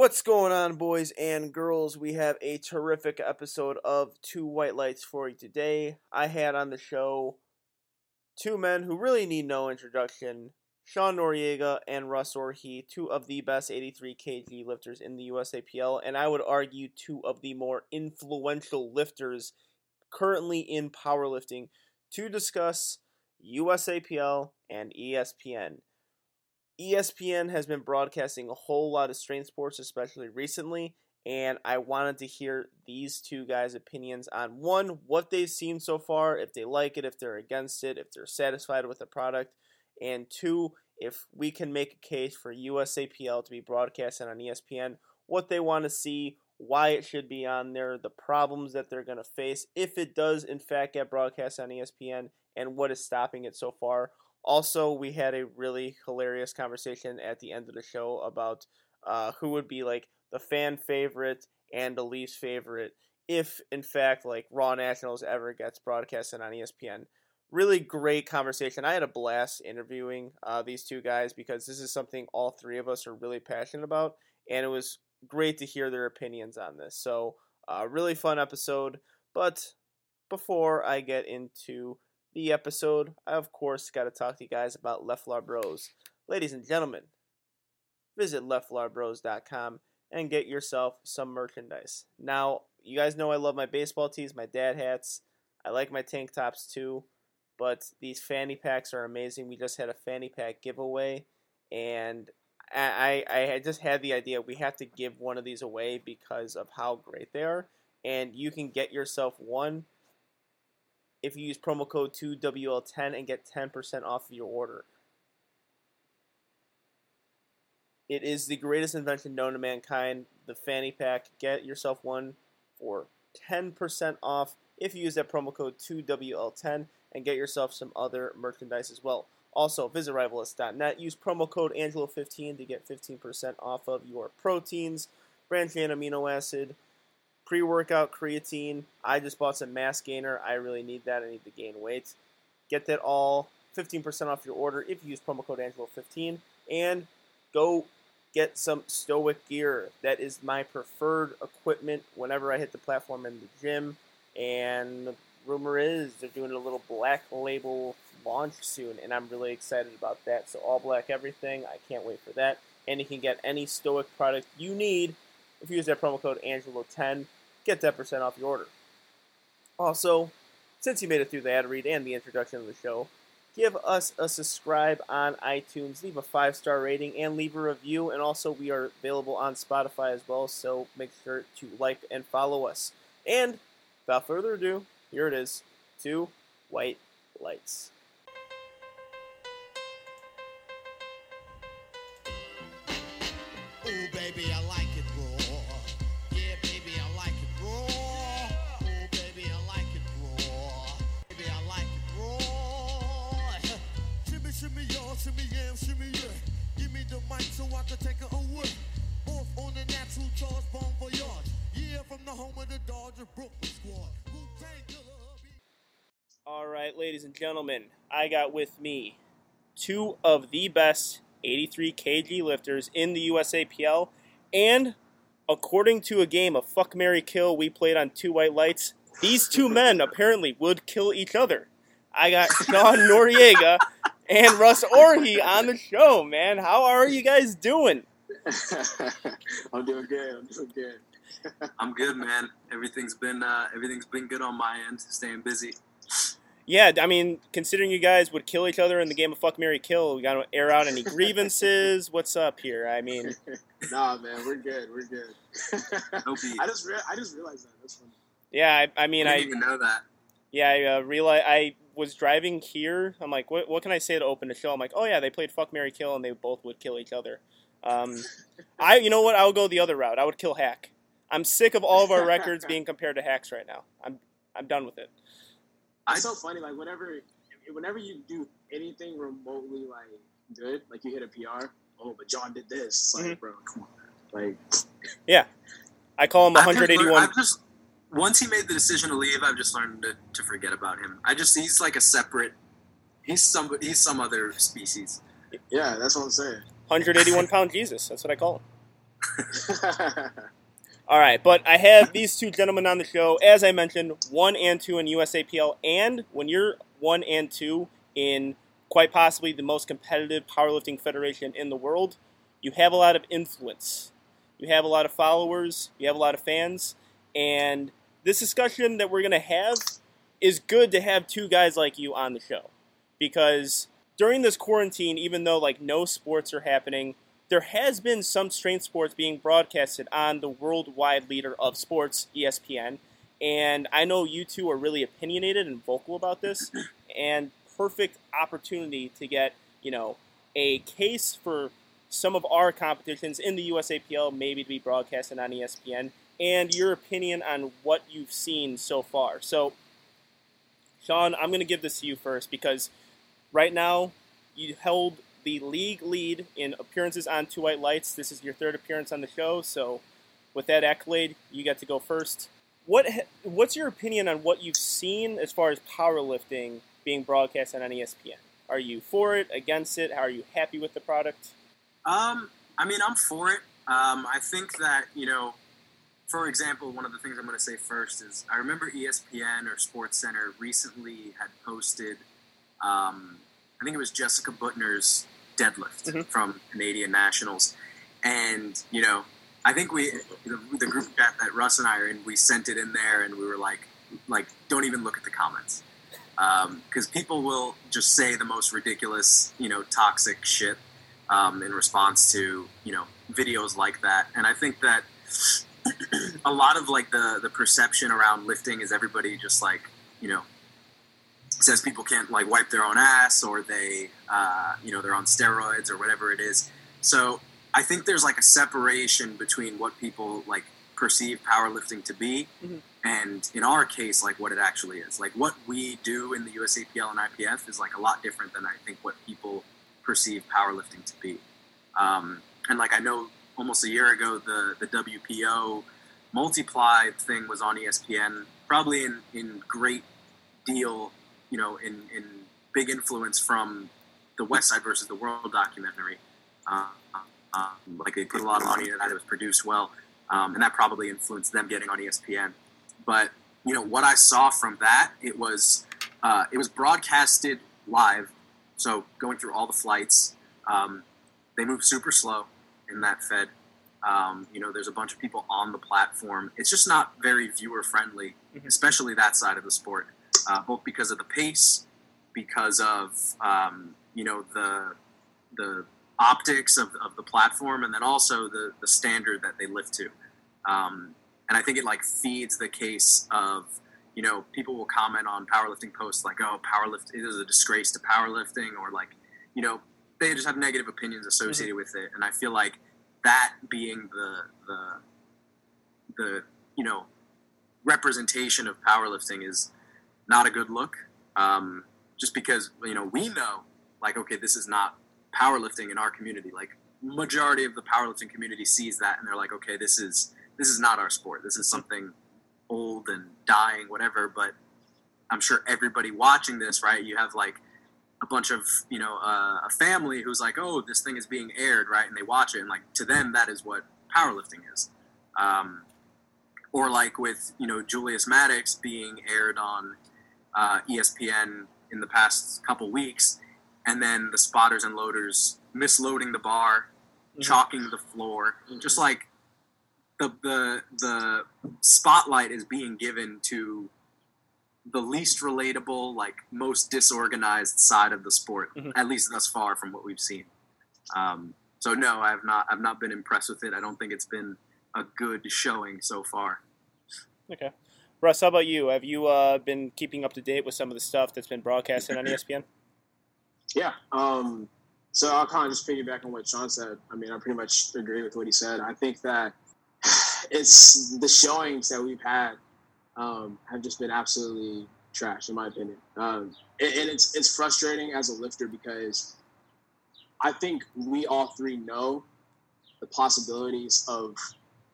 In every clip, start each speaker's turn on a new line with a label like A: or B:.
A: What's going on, boys and girls? We have a terrific episode of Two White Lights for you today. I had on the show two men who really need no introduction Sean Noriega and Russ Orhii, two of the best 83 kg lifters in the USAPL, and I would argue two of the more influential lifters currently in powerlifting to discuss USAPL and ESPN. ESPN has been broadcasting a whole lot of strength sports, especially recently, and I wanted to hear these two guys' opinions on one, what they've seen so far, if they like it, if they're against it, if they're satisfied with the product, and two, if we can make a case for USAPL to be broadcasted on ESPN, what they want to see, why it should be on there, the problems that they're going to face if it does in fact get broadcast on ESPN, and what is stopping it so far. Also, we had a really hilarious conversation at the end of the show about uh, who would be like the fan favorite and the least favorite if, in fact, like Raw Nationals ever gets broadcasted on ESPN. Really great conversation. I had a blast interviewing uh, these two guys because this is something all three of us are really passionate about, and it was great to hear their opinions on this. So, uh, really fun episode. But before I get into the episode, I of course got to talk to you guys about Leflar Bros. Ladies and gentlemen, visit leflarbros.com and get yourself some merchandise. Now, you guys know I love my baseball tees, my dad hats. I like my tank tops too, but these fanny packs are amazing. We just had a fanny pack giveaway, and I, I, I just had the idea we have to give one of these away because of how great they are. And you can get yourself one if you use promo code 2WL10 and get 10% off of your order. It is the greatest invention known to mankind, the fanny pack. Get yourself one for 10% off if you use that promo code 2WL10 and get yourself some other merchandise as well. Also, visit rivalist.net. Use promo code Angelo15 to get 15% off of your proteins, branched amino acid, pre workout creatine. I just bought some mass gainer. I really need that. I need to gain weight. Get that all 15% off your order if you use promo code Angelo15. And go get some Stoic gear. That is my preferred equipment whenever I hit the platform in the gym. And the rumor is they're doing a little black label launch soon, and I'm really excited about that. So, all black everything. I can't wait for that. And you can get any Stoic product you need if you use that promo code Angelo10 get 10% off your order. Also, since you made it through the ad read and the introduction of the show, give us a subscribe on iTunes, leave a five star rating, and leave a review. And also, we are available on Spotify as well, so make sure to like and follow us. And without further ado, here it is two white lights.
B: Ooh, baby, I like shimmy, y'all, shimmy, yam, shimmy, yeah. Give me the mic so I can take it away. Off on the natural charge, bon voyage. Yeah, from the home of the Dodger Brooklyn squad.
A: All right, ladies and gentlemen, I got with me two of the best 83 kg lifters in the USAPL, and according to a game of Fuck Mary Kill we played on Two White Lights, these two men apparently would kill each other. I got Sean Noriega and Russ Orhii on the show, man. How are you guys doing?
C: I'm doing good. I'm doing good.
D: I'm good, man. Everything's been uh, everything's been good on my end. Staying busy.
A: Yeah, I mean, considering you guys would kill each other in the game of Fuck Mary Kill, we got to air out any grievances. What's up here? I mean,
C: nah, man, we're good. We're good.
D: No beef.
C: I just rea- I just realized that. That's funny.
A: yeah, I, I mean,
D: I
A: I
D: didn't even know that.
A: Yeah, I uh, realized I was driving here. I'm like, what, what can I say to open the show? I'm like, oh yeah, they played Fuck Mary Kill and they both would kill each other. Um, I, you know what? I would go the other route. I would kill Haack. I'm sick of all of our records being compared to Haack's right now. I'm I'm done with it.
C: It's so funny. Like whenever, whenever you do anything remotely like good, like you hit a PR. Oh, but John did this. It's like,
A: Mhm.
C: bro, come on. Like, yeah.
A: I call him
D: I've just
A: 181.
D: learned- I've just once he made the decision to leave, I've just learned to, to forget about him. I just he's like a separate. He's some he's some other species.
C: yeah, that's what I'm saying.
A: 181 pound Jesus. That's what I call him. All right, but I have these two gentlemen on the show. As I mentioned, one and two in USAPL, and when you're one and two in quite possibly the most competitive powerlifting federation in the world, you have a lot of influence. You have a lot of followers. You have a lot of fans, and this discussion that we're going to have is good to have two guys like you on the show. Because during this quarantine, even though like no sports are happening, there has been some strength sports being broadcasted on the worldwide leader of sports, ESPN. And I know you two are really opinionated and vocal about this, and perfect opportunity to get, you know, a case for some of our competitions in the USAPL maybe to be broadcasted on ESPN, and your opinion on what you've seen so far. So, Sean, I'm going to give this to you first because right now you held the league lead in appearances on Two White Lights. This is your third appearance on the show, so with that accolade, you get to go first. What what's your opinion on what you've seen as far as powerlifting being broadcast on ESPN? Are you for it, against it? How are you happy with the product?
D: Um, I mean, I'm for it. Um, I think that you know, for example, one of the things I'm going to say first is I remember ESPN or SportsCenter recently had posted. Um, I think it was Jessica Buettner's deadlift
A: Mhm.
D: from Canadian Nationals, and you know, I think we the, the group chat that Russ and I are in, we sent it in there, and we were like, like, don't even look at the comments, because people will just say the most ridiculous, you know, toxic shit um, in response to you know videos like that, and I think that a lot of like the the perception around lifting is everybody just like you know says people can't like wipe their own ass or they uh, you know they're on steroids or whatever it is. So i think there's like a separation between what people like perceive powerlifting to be
A: Mhm.
D: and in our case like what it actually is. Like what we do in the usapl and ipf is like a lot different than i think what people perceive powerlifting to be. Um, and like i know almost a year ago the the wpo multiply thing was on espn probably in in great deal you know, in, in big influence from the Westside versus the World documentary. Uh, uh, like they put a lot of money into that. It was produced well, um, and that probably influenced them getting on ESPN. But you know what I saw from that, it was uh, it was broadcasted live, so going through all the flights. Um, they move super slow in that Fed. Um, you know, there's a bunch of people on the platform. It's just not very viewer friendly,
A: Mhm.
D: especially that side of the sport uh, both because of the pace, because of um, you know the the optics of, of the platform, and then also the the standard that they lift to. Um, and I think it like feeds the case of you know people will comment on powerlifting posts like oh powerlift it is a disgrace to powerlifting or like you know they just have negative opinions associated with it and i feel like that being the the the you know representation of powerlifting is not a good look. Um, just because you know we know, like, okay, this is not powerlifting in our community. Like, majority of the powerlifting community sees that, and they're like, okay, this is this is not our sport. This is something old and dying, whatever. But I'm sure everybody watching this, right? You have like a bunch of you know uh, a family who's like, oh, this thing is being aired, right? And they watch it, and like to them, that is what powerlifting is. Um, or like with you know Julius Maddox being aired on uh, ESPN in the past couple weeks, and then the spotters and loaders misloading the bar,
A: Mhm.
D: chalking the floor, just like the the the spotlight is being given to the least relatable, like most disorganized side of the sport,
A: Mhm.
D: at least thus far from what we've seen. Um, so no, I've not I've not been impressed with it. I don't think it's been a good showing so far.
A: Okay. Russ, how about you? Have you uh, been keeping up to date with some of the stuff that's been broadcasted on ESPN?
C: Yeah. Um, so I'll kind of just piggyback on what Sean said. I mean, I pretty much agree with what he said. I think that it's the showings that we've had um, have just been absolutely trash, in my opinion. Um, and, and it's it's frustrating as a lifter because I think we all three know the possibilities of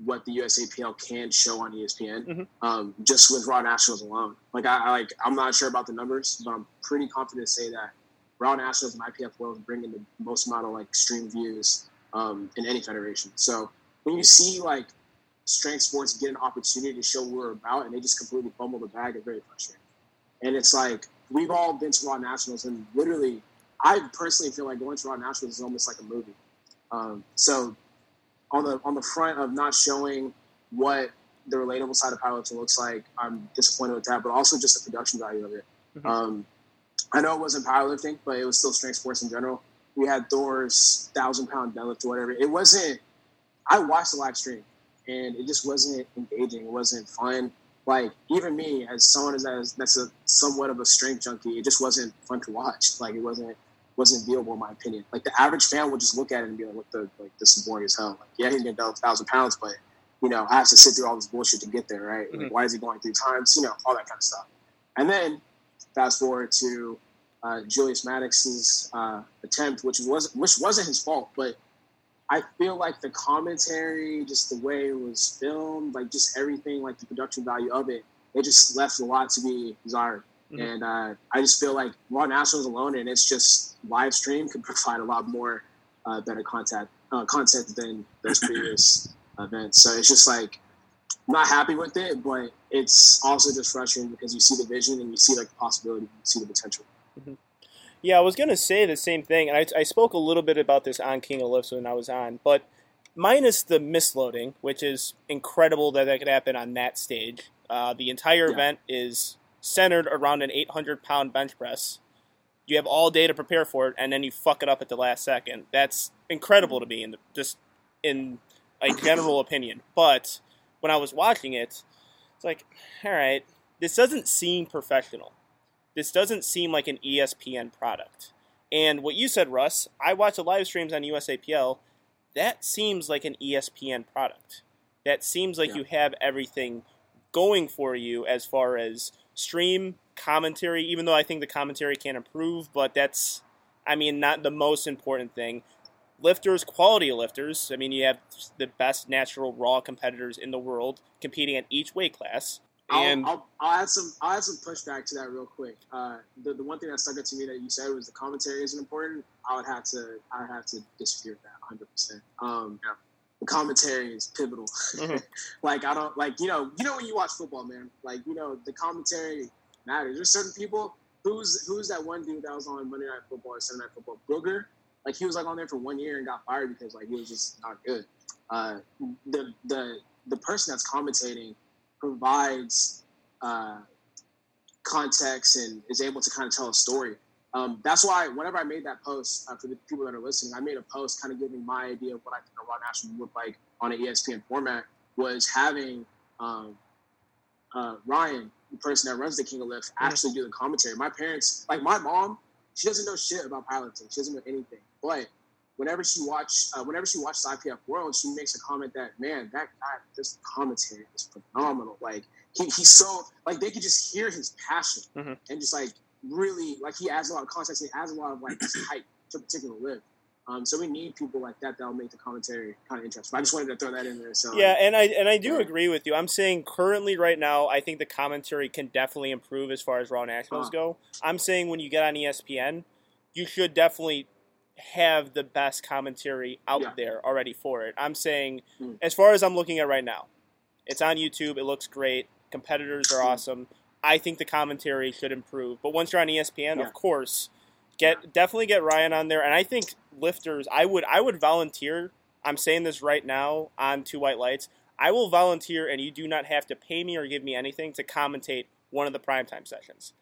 C: what the USAPL can show on ESPN,
A: Mhm.
C: um, just with Raw Nationals alone. Like I, I like, I'm not sure about the numbers, but I'm pretty confident to say that Raw Nationals and IPF World bring in the most amount of like stream views um, in any federation. So when you see like strength sports get an opportunity to show what we're about and they just completely fumble the bag, it's very frustrating. And it's like we've all been to Raw Nationals and literally, I personally feel like going to Raw Nationals is almost like a movie. Um, so on the on the front of not showing what the relatable side of powerlifting looks like, I'm disappointed with that, but also just the production value of it.
A: Mhm.
C: Um, I know it wasn't powerlifting, but it was still strength sports in general. We had Thor's thousand pound deadlift or whatever. It wasn't. I watched the live stream, and it just wasn't engaging. It wasn't fun. Like even me, as someone as that's a somewhat of a strength junkie, it just wasn't fun to watch. Like it wasn't wasn't viewable in my opinion. Like the average fan would just look at it and be like, "What the like? This is boring as hell." Like yeah, he's gonna a thousand pounds, but you know I have to sit through all this bullshit to get there, right? Like,
A: Mhm.
C: why is he going three times? You know all that kind of stuff. And then fast forward to uh, Julius Maddox's uh, attempt, which was which wasn't his fault, but I feel like the commentary, just the way it was filmed, like just everything, like the production value of it, it just left a lot to be desired.
A: Mhm.
C: And uh, I just feel like Raw Nationals alone, and it's just live stream, could provide a lot more uh, better content uh, content than those previous events. So it's just like I'm not happy with it, but it's also just frustrating because you see the vision and you see like the possibility, you see the potential.
A: Yeah, I was going to say the same thing, and I, I spoke a little bit about this on King of Lifts when I was on, but minus the misloading, which is incredible that that could happen on that stage. Uh, the entire
C: Yeah.
A: event is centered around an 800 pound bench press. You have all day to prepare for it, and then you fuck it up at the last second. That's incredible to me, in the, just in a general opinion. But when I was watching it, it's like, all right, this doesn't seem professional this doesn't seem like an ESPN product. And what you said, Russ, I watch the live streams on USAPL. That seems like an ESPN product. That seems like
C: Yeah.
A: you have everything going for you as far as stream commentary. Even though I think the commentary can improve, but that's, I mean, not the most important thing. Lifters, quality lifters. I mean, you have the best natural raw competitors in the world competing at each weight class. And
C: I'll, I'll, I'll add some I'll add some pushback to that real quick. Uh, the, the one thing that stuck out to me that you said was the commentary isn't important. I would have to I would have to disagree with that 100. percent Um,
D: Yeah.
C: The commentary is pivotal.
A: Mhm.
C: like I don't like you know you know when you watch football, man. Like you know the commentary matters. There's certain people who's who's that one dude that was on Monday Night Football or Sunday Night Football, Booger. Like he was like on there for one year and got fired because like he was just not good. Uh, the the the person that's commentating provides uh, context and is able to kind of tell a story. Um, that's why whenever I made that post uh, for the people that are listening, I made a post kind of giving my idea of what I think a Raw National would look like on an ESPN format was having um, uh, Ryan, the person that runs the King of Lift, actually do the commentary. My parents, like my mom, she doesn't know shit about piloting. She doesn't know anything. But whenever she watch, uh, whenever she watches IPF World, she makes a comment that, man, that guy, this commentary is phenomenal. Like he, he's so like they could just hear his passion
A: Mhm.
C: and just like really like he adds a lot of context. He adds a lot of like just hype to a particular lift. Um, so we need people like that that'll make the commentary kind of interesting. I just wanted to throw that in there. So
A: Yeah, and I and I do
C: Yeah.
A: agree with you. I'm saying currently right now, I think the commentary can definitely improve as far as Raw Nationals
C: Uh-huh.
A: go. I'm saying when you get on ESPN, you should definitely have the best commentary out
C: Yeah.
A: there already for it. I'm saying
C: Mm.
A: as far as I'm looking at right now, it's on YouTube. It looks great. Competitors are
C: Mm.
A: awesome. I think the commentary should improve. But once you're on ESPN,
C: Yeah.
A: of course, get definitely get Ryan on there. And I think lifters, I would I would volunteer. I'm saying this right now on Two White Lights. I will volunteer, and you do not have to pay me or give me anything to commentate one of the primetime sessions.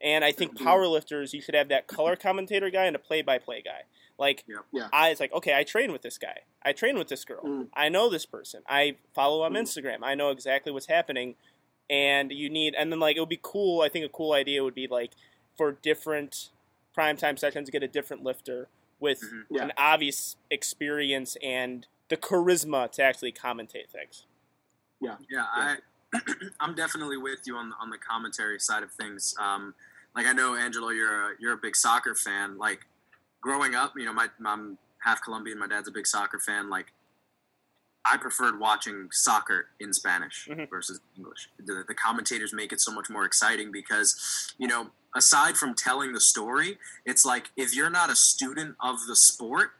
A: And I think
C: Mhm.
A: powerlifters, you should have that color commentator guy and a play-by-play guy. Like,
D: Yep.
C: Yeah.
A: I it's like, okay, I train with this guy. I train with this girl.
C: Mm.
A: I know this person. I follow on
C: Mm.
A: Instagram. I know exactly what's happening. And you need, and then like it would be cool. I think a cool idea would be like for different primetime sessions, get a different lifter with
D: Mhm.
C: Yeah.
A: an obvious experience and the charisma to actually commentate things.
D: Yeah, yeah, I I'm definitely with you on the, on the commentary side of things. Um, like I know Angelo, you're a, you're a big soccer fan. Like growing up, you know, my I'm half Colombian. My dad's a big soccer fan. Like I preferred watching soccer in Spanish
A: Mhm.
D: versus English. The, the commentators make it so much more exciting because you know, aside from telling the story, it's like if you're not a student of the sport,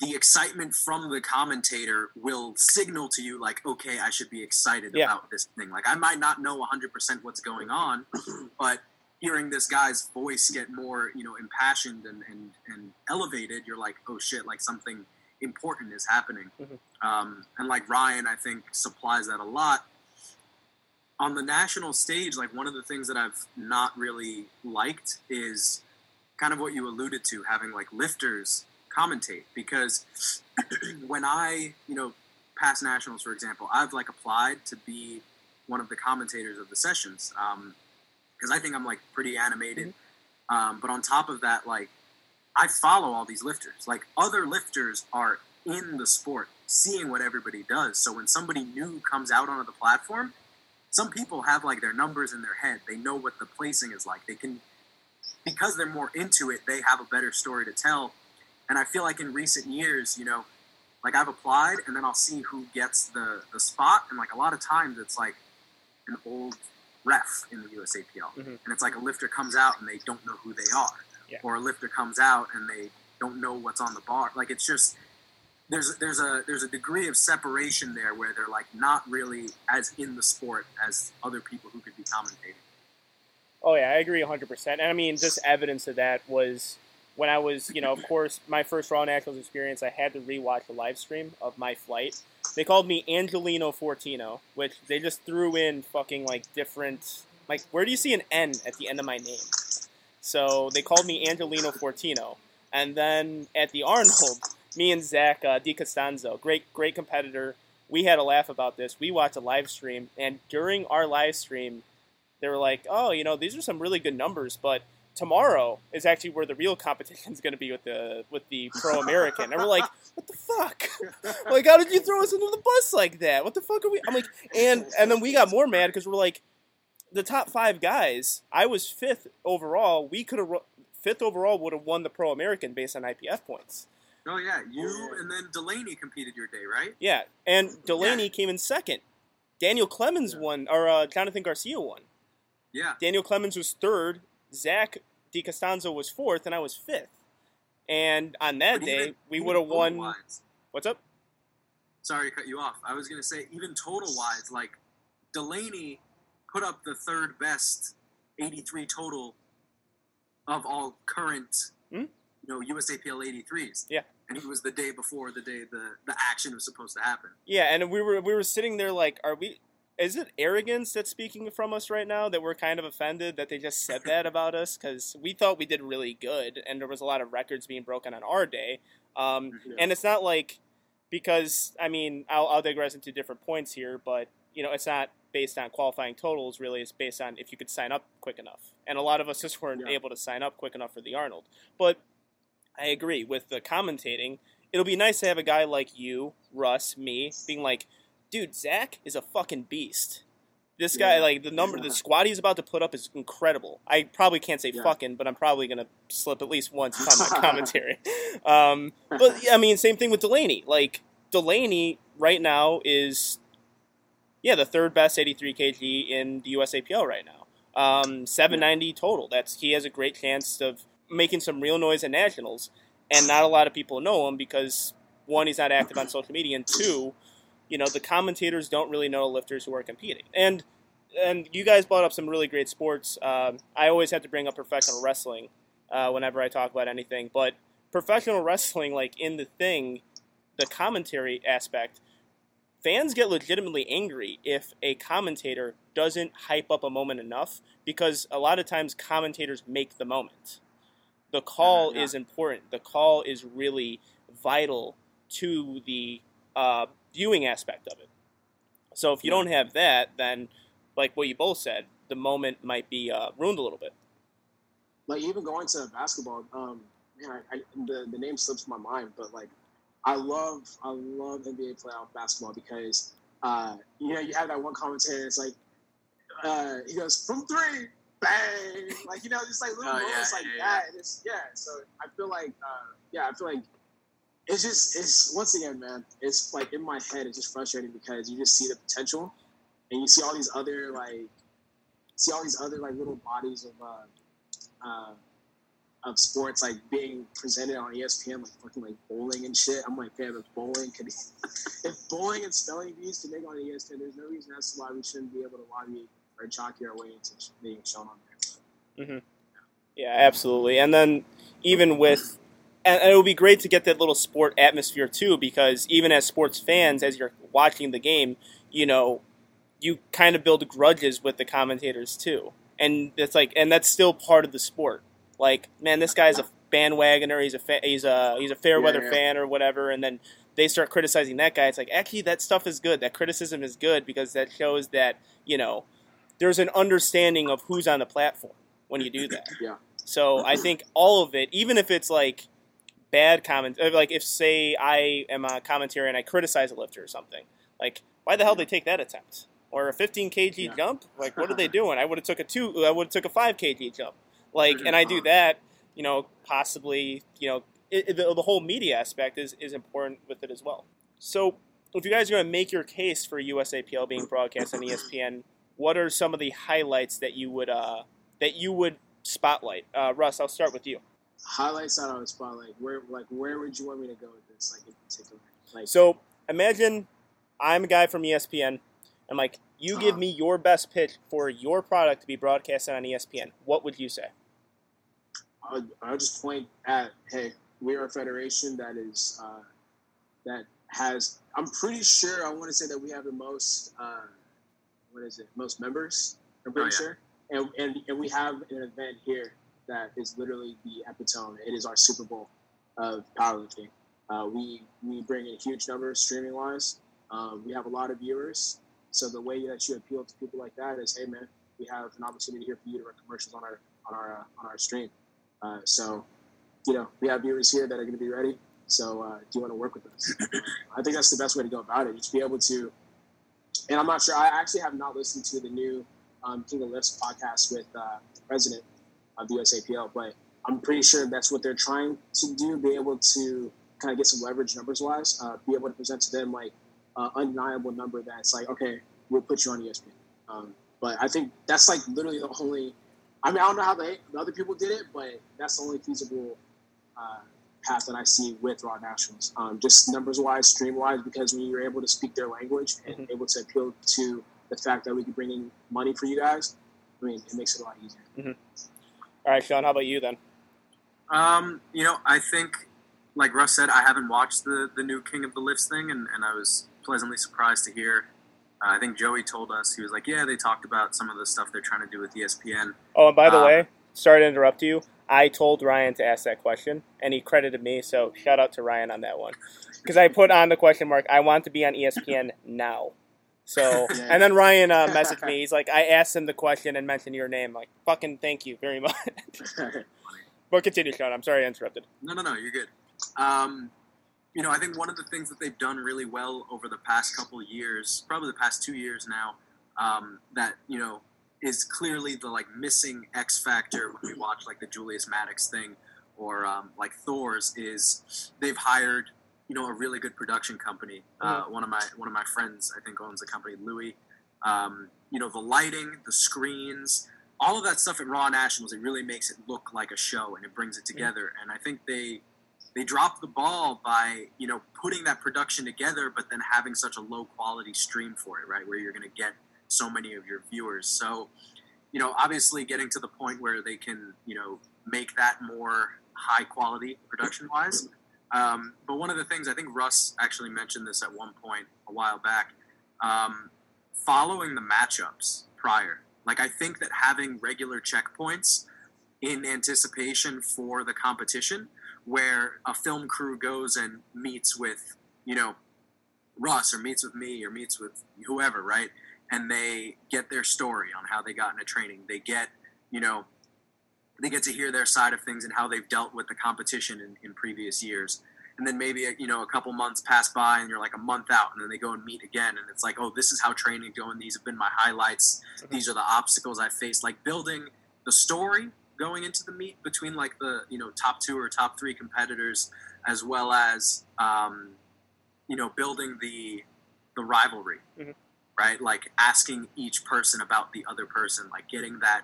D: the excitement from the commentator will signal to you like okay i should be excited
E: Yeah.
D: about this thing like i might not know 100% what's going on but hearing this guy's voice get more you know impassioned and and, and elevated you're like oh shit like something important is happening
E: Mhm.
D: um, and like ryan i think supplies that a lot on the national stage like one of the things that i've not really liked is kind of what you alluded to having like lifters commentate because when I, you know, past nationals, for example, I've like applied to be one of the commentators of the sessions because I think I'm like pretty animated. Um, but on top of that, like I follow all these lifters. Like other lifters are in the sport, seeing what everybody does. So when somebody new comes out onto the platform, some people have like their numbers in their head. They know what the placing is like. They can because they're more into it, they have a better story to tell. And I feel like in recent years, you know, like I've applied and then I'll see who gets the, the spot. And like a lot of times it's like an old ref in the USAPL.
E: Mhm.
D: And it's like a lifter comes out and they don't know who they are.
E: Yeah.
D: Or a lifter comes out and they don't know what's on the bar. Like it's just there's there's a there's a degree of separation there where they're like not really as in the sport as other people who could be commentating.
A: Oh yeah, I agree 100%. And I mean, just evidence of that was when I was, you know, of course, my first Raw Nationals experience, I had to rewatch the live stream of my flight. They called me Angelino Fortino, which they just threw in fucking like different, like, where do you see an N at the end of my name? So they called me Angelino Fortino. And then at the Arnold, me and Zach uh, DiCostanzo, great, great competitor, we had a laugh about this. We watched a live stream, and during our live stream, they were like, "Oh, you know, these are some really good numbers, but tomorrow is actually where the real competition is going to be with the with the Pro American." And we're like, "What the fuck? like, how did you throw us into the bus like that? What the fuck are we?" I'm like, and and then we got more mad because we're like, the top five guys. I was fifth overall. We could have fifth overall would have won the Pro American based on IPF points.
D: Oh yeah, you and then Delaney competed your day, right?
A: Yeah, and Delaney came in second. Daniel Clemens
D: Yeah.
A: won, or uh, Jonathan Garcia won.
D: Yeah.
A: Daniel Clemens was third. Zach DiCostanzo was fourth, and I was fifth. And on that day,
D: even-
A: we would have won.
D: total-wise-
A: What's up?
D: Sorry to cut you off. I was gonna say even total wise, like Delaney put up the third best 83 total of all current,
A: Hmm?
D: you know, USAPL 83s.
A: Yeah.
D: And it was the day before the day the the action was supposed to happen.
A: Yeah, and we were we were sitting there like, are we? Is it arrogance that's speaking from us right now that we're kind of offended that they just said that about us because we thought we did really good and there was a lot of records being broken on our day. Um,
C: Yeah.
A: And it's not like because I mean I'll, I'll digress into different points here, but you know it's not based on qualifying totals. Really, it's based on if you could sign up quick enough. And a lot of us just weren't
C: Yeah.
A: able to sign up quick enough for the Arnold. But I agree with the commentating. It'll be nice to have a guy like you, Russ, me, being like, dude, Zach is a fucking beast. This guy,
C: Yeah.
A: like the number, the squad he's about to put up is incredible. I probably can't say
C: Yeah.
A: fucking, but I'm probably gonna slip at least once on my commentary. Um, but yeah, I mean, same thing with Delaney. Like Delaney right now is, yeah, the third best 83 kg in the USAPL right now. Um, 790 total. That's he has a great chance of making some real noise at nationals, and not a lot of people know him because one, he's not active on social media, and two, you know, the commentators don't really know lifters who are competing. And and you guys brought up some really great sports. Um, I always have to bring up professional wrestling uh, whenever I talk about anything, but professional wrestling, like in the thing, the commentary aspect, fans get legitimately angry if a commentator doesn't hype up a moment enough because a lot of times commentators make the moment. The call
C: Yeah, yeah.
A: is important. The call is really vital to the uh, viewing aspect of it. So if you don't have that, then like what you both said, the moment might be uh, ruined a little bit.
C: like even going to basketball, um, man, I, I, the the name slips my mind, but like I love I love NBA playoff basketball because uh, you know you have that one commentator. It's like uh, he goes from three, bang, like you know just like little
D: Oh, yeah,
C: moments like
D: yeah,
C: that. And it's yeah. So I feel like uh, yeah, I feel like it's just it's once again, man. It's like in my head, it's just frustrating because you just see the potential, and you see all these other like see all these other like little bodies of uh, uh, of sports like being presented on ESPN, like fucking like bowling and shit. I'm like, damn, if bowling could, if bowling and spelling bees could make it on ESPN, there's no reason as to why we shouldn't be able to lobby or jockey our way into being shown on there. Mm-hmm.
A: Yeah, absolutely. And then even with, and, and it would be great to get that little sport atmosphere too, because even as sports fans, as you're watching the game, you know, you kind of build grudges with the commentators too, and it's like, and that's still part of the sport. Like, man, this guy's a bandwagoner. He's a fa- he's a he's a fair
C: Yeah,
A: weather
C: yeah.
A: fan or whatever, and then they start criticizing that guy. It's like actually that stuff is good. That criticism is good because that shows that you know there's an understanding of who's on the platform when you do that.
C: Yeah.
A: So I think all of it, even if it's like bad comment, uh, like if say I am a commentary and I criticize a lifter or something, like why the hell they take that attempt or a 15 kg
C: Yeah.
A: jump? Like what are they doing? I would have took a two. I would have took a five kg jump. Like, and I do that. You know, possibly. You know, it, it- the, the whole media aspect is is important with it as well. So if you guys are going to make your case for USAPL being broadcast on ESPN, what are some of the highlights that you would uh, that you would spotlight? Uh, Russ, I'll start with you.
C: Highlights out on the spotlight. Where like where would you want me to go with this? Like in particular, like
A: So imagine I'm a guy from ESPN. I'm like, you give
C: Uh-huh.
A: me your best pitch for your product to be broadcasted on ESPN. What would you say?
C: I'll, I'll just point at hey, we're a federation that is uh, that has. I'm pretty sure. I want to say that we have the most. Uh, what is it? Most members. I'm pretty
D: Oh, yeah.
C: sure. And, and and we have an event here that is literally the epitome. It is our Super Bowl of powerlifting. Uh, we we bring in huge numbers streaming wise. Um, we have a lot of viewers. So the way that you appeal to people like that is, hey man, we have an opportunity here for you to run commercials on our on our uh, on our stream. Uh, so, you know, we have viewers here that are going to be ready. So, uh, do you want to work with us? I think that's the best way to go about it. Just be able to. And I'm not sure. I actually have not listened to the new um, King of Lifts podcast with uh, the president of the USAPL, but I'm pretty sure that's what they're trying to do. Be able to kind of get some leverage numbers wise. Uh, be able to present to them like uh, undeniable number that's like, okay, we'll put you on ESPN. Um, but I think that's like literally the only. I mean, I don't know how they, the other people did it, but that's the only feasible uh, path that I see with Raw Nationals. Um, just numbers wise, stream wise, because when you're able to speak their language and
A: Mhm.
C: able to appeal to the fact that we can bring in money for you guys, I mean, it makes it a lot easier.
A: All right, Sean, how about you then?
D: Um, you know, I think, like Russ said, I haven't watched the, the new King of the Lifts thing, and, and I was pleasantly surprised to hear. Uh, I think Joey told us, he was like, yeah, they talked about some of the stuff they're trying to do with ESPN.
A: Oh, and by the
D: Uh,
A: way, sorry to interrupt you. I told Ryan to ask that question, and he credited me. So shout out to Ryan on that one, because I put on the question mark. I want to be on ESPN now. So, and then Ryan uh, messaged me. He's like, I asked him the question and mentioned your name. like, fucking thank you very much. but continue, Sean. I'm sorry I interrupted.
D: No, no, no, you're good. Um, you know, I think one of the things that they've done really well over the past couple of years, probably the past two years now, um, that you know is clearly the like missing X factor when we watch like the Julius Maddox thing or um, like Thor's is they've hired you know a really good production company. Uh, one of my one of my friends I think owns the company, Louis. Um, you know the lighting, the screens, all of that stuff at Raw Nationals. It really makes it look like a show and it brings it together. And I think they they dropped the ball by you know putting that production together, but then having such a low quality stream for it, right? Where you're going to get so many of your viewers. So, you know, obviously getting to the point where they can, you know, make that more high quality production wise. Um, but one of the things I think Russ actually mentioned this at one point a while back, um, following the matchups prior. Like I think that having regular checkpoints in anticipation for the competition, where a film crew goes and meets with, you know, Russ or meets with me or meets with whoever, right? And they get their story on how they got into training. They get, you know, they get to hear their side of things and how they've dealt with the competition in, in previous years. And then maybe you know a couple months pass by and you're like a month out, and then they go and meet again, and it's like, oh, this is how training going. These have been my highlights. These are the obstacles I faced. Like building the story going into the meet between like the you know top two or top three competitors, as well as um, you know building the the rivalry,
A: Mhm.
D: right? Like asking each person about the other person, like getting that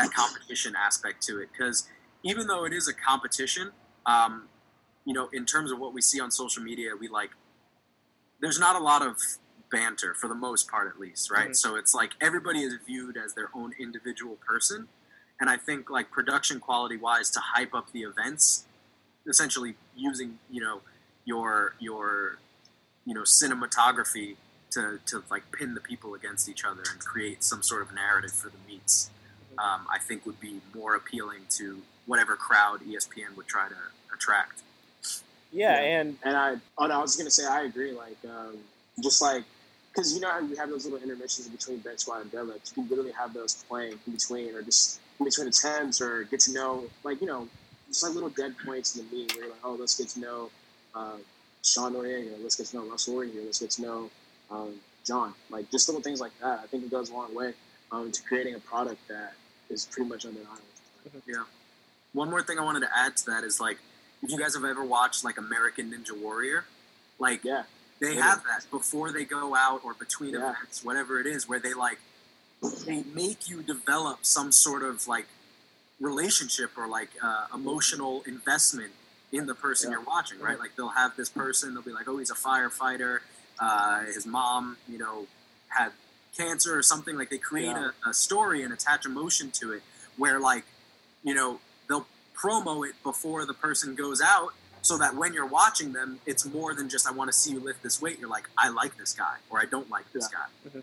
D: that competition aspect to it because even though it is a competition, um, you know, in terms of what we see on social media, we like there's not a lot of banter for the most part, at least, right?
A: Mhm.
D: So it's like everybody is viewed as their own individual person, and I think like production quality wise to hype up the events, essentially using you know your your you know cinematography to to like pin the people against each other and create some sort of narrative for the meets. Um, I think would be more appealing to whatever crowd ESPN would try to attract.
A: Yeah,
C: Yeah.
A: and
C: And I, oh no, I was gonna say I agree. Like, um, just like, because you know how you have those little intermissions between bench squat and deadlift. You can literally have those playing in between, or just in between attempts, or get to know, like you know, just like little dead points in the meeting where you're like, oh, let's get to know uh, Sean Noriega, let's get to know Russell Orhii, let's get to know um, John. Like just little things like that. I think it goes a long way um, to creating a product that is pretty much undeniable.
D: One more thing I wanted to add to that is like, if you guys have ever watched like American Ninja Warrior, like
C: Yeah,
D: they
C: Yeah.
D: have that before they go out or between
C: Yeah.
D: events, whatever it is, where they like they make you develop some sort of like relationship or like uh, emotional investment in the person
C: Yeah.
D: you're watching, right? Like they'll have this person, they'll be like, oh, he's a firefighter. Uh, his mom, you know, had cancer or something. Like they create
C: Yeah.
D: a, a story and attach emotion to it, where like, you know, they'll promo it before the person goes out so that when you're watching them, it's more than just I want to see you lift this weight. You're like, I like this guy or I don't like this guy.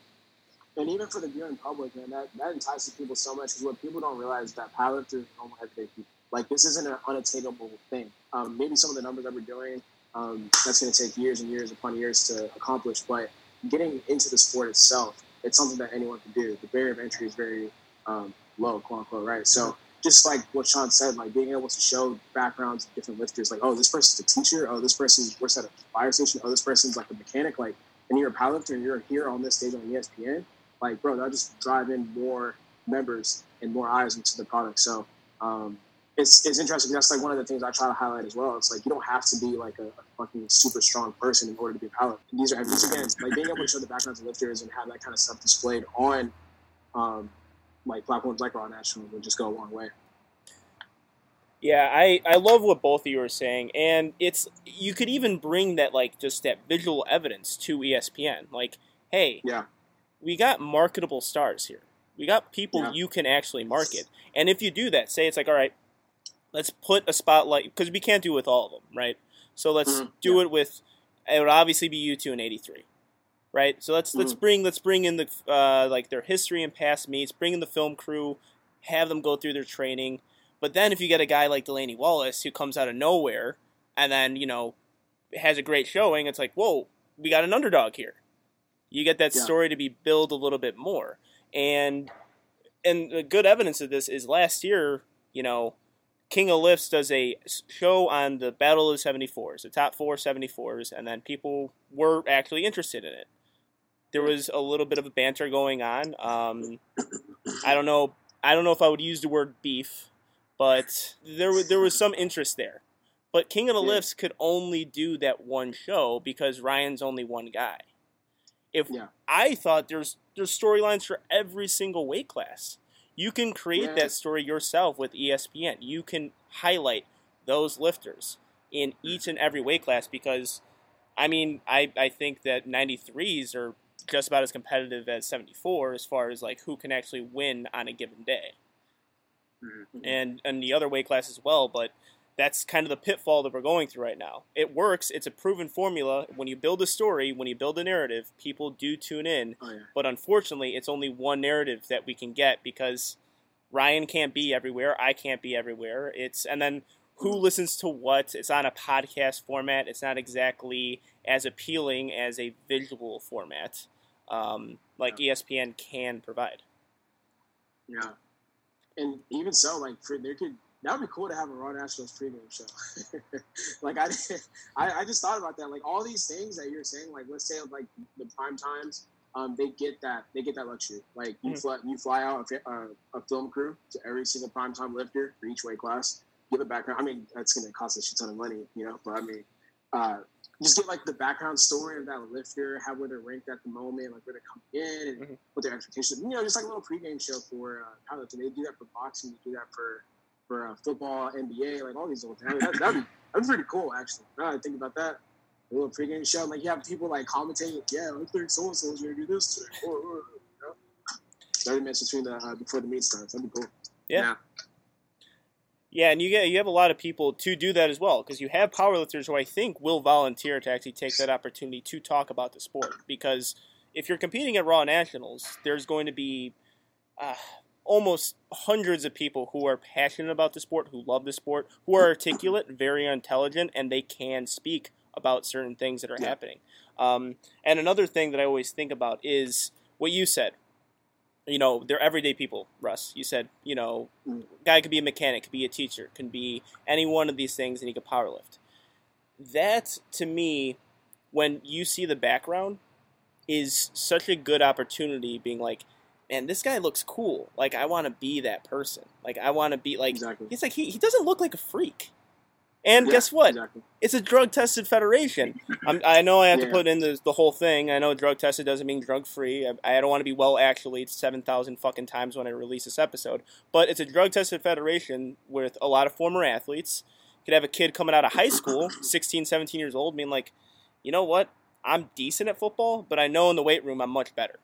C: and even for the viewing public, man, that, that entices people so much because what people don't realize is that powerlifters normal heavyweight people. Like this isn't an unattainable thing. Um, maybe some of the numbers that we're doing, um, that's going to take years and years upon years to accomplish. But getting into the sport itself, it's something that anyone can do. The barrier of entry is very um, low, quote unquote, right? So just like what Sean said, like being able to show backgrounds of different lifters, like oh, this person's a teacher, oh, this person works at a fire station, oh, this person's like a mechanic, like, and you're a powerlifter and you're here on this stage on ESPN like bro that'll just drive in more members and more eyes into the product so um, it's, it's interesting that's like one of the things i try to highlight as well it's like you don't have to be like a, a fucking super strong person in order to be a pilot and these are these again like being able to show the backgrounds of lifters and have that kind of stuff displayed on um, like platforms like raw national would just go a long way
A: Yeah, I, I love what both of you are saying, and it's you could even bring that like just that visual evidence to ESPN. Like, hey,
C: Yeah.
A: we got marketable stars here. We got people
C: Yeah.
A: you can actually market, and if you do that, say it's like, all right, let's put a spotlight because we can't do it with all of them, right? So let's
C: Mhm,
A: do it with. It would obviously be you two and eighty three, right? So let's let's
C: Mm-hmm.
A: bring let's bring in the uh, like their history and past meets, bring in the film crew, have them go through their training. But then if you get a guy like Delaney Wallace who comes out of nowhere and then you know has a great showing, it's like whoa, we got an underdog here. You get that
C: Yeah.
A: story to be built a little bit more, and and the good evidence of this is last year, you know, King of Lifts does a show on the Battle of the 74s, the top four 74s, and then people were actually interested in it. There was a little bit of a banter going on. Um, I don't know. I don't know if I would use the word beef, but there was there was some interest there. But King of the
C: Yeah.
A: Lifts could only do that one show because Ryan's only one guy. If
C: Yeah.
A: I thought there's there's storylines for every single weight class. You can create that story yourself with ESPN. You can highlight those lifters in each and every weight class because I mean, I, I think that 93s are just about as competitive as 74 as far as like who can actually win on a given day.
D: Mhm.
A: And and the other weight class as well, but that's kind of the pitfall that we're going through right now. It works, it's a proven formula. When you build a story, when you build a narrative, people do tune in
C: oh yeah
A: but unfortunately, it's only one narrative that we can get because Ryan can't be everywhere. I can't be everywhere. It's and then who listens to what? It's on a podcast format. It's not exactly as appealing as a visual format, um, like ESPN can provide.
C: Yeah, and even so, like for there could that would be cool to have a Raw Nationals pregame show. like I, I, I just thought about that. Like all these things that you're saying, like let's say like the prime times, um, they get that they get that luxury. Like you
A: Mhm.
C: fly you fly out a, fi- uh, a film crew to every single prime time lifter for each weight class. Give a background. I mean, that's going to cost a shit ton of money, you know. But I mean, uh, just get like the background story of that lifter, how where they're ranked at the moment, like where they're coming in, and
A: Mhm.
C: what their expectations. You know, just like a little pregame show for uh, powerlifting. They do that for boxing. They do that for for uh, football, NBA, like all these old things. I mean, that, that'd, be, that'd be pretty cool, actually. Now I think about that. A little pregame show, like you have people like commentating, yeah, I think so and so's gonna do this today. Or, or, you know? 30 minutes between the uh, before the meet starts. That'd be cool.
A: Yeah. Yeah, and you get you have a lot of people to do that as well because you have powerlifters who I think will volunteer to actually take that opportunity to talk about the sport because if you're competing at Raw Nationals, there's going to be uh, almost hundreds of people who are passionate about the sport, who love the sport, who are articulate, very intelligent, and they can speak about certain things that are
C: Yeah.
A: happening. Um, and another thing that I always think about is what you said. You know, they're everyday people, Russ. You said, you know,
C: Mm.
A: guy could be a mechanic, could be a teacher, can be any one of these things, and he could powerlift. That, to me, when you see the background, is such a good opportunity. Being like, man, this guy looks cool. Like, I want to be that person. Like, I want to be like.
C: exactly.
A: He's like he, he doesn't look like a freak. And
C: Yeah,
A: guess what?
C: Exactly.
A: It's a drug tested federation. I'm, I know I have to put in the, the whole thing. I know drug tested doesn't mean drug free. I, I don't want to be well actually seven thousand fucking times when I release this episode. But it's a drug tested federation with a lot of former athletes. You could have a kid coming out of high school, 16, 17 years old, being like, you know what? I'm decent at football, but I know in the weight room I'm much better.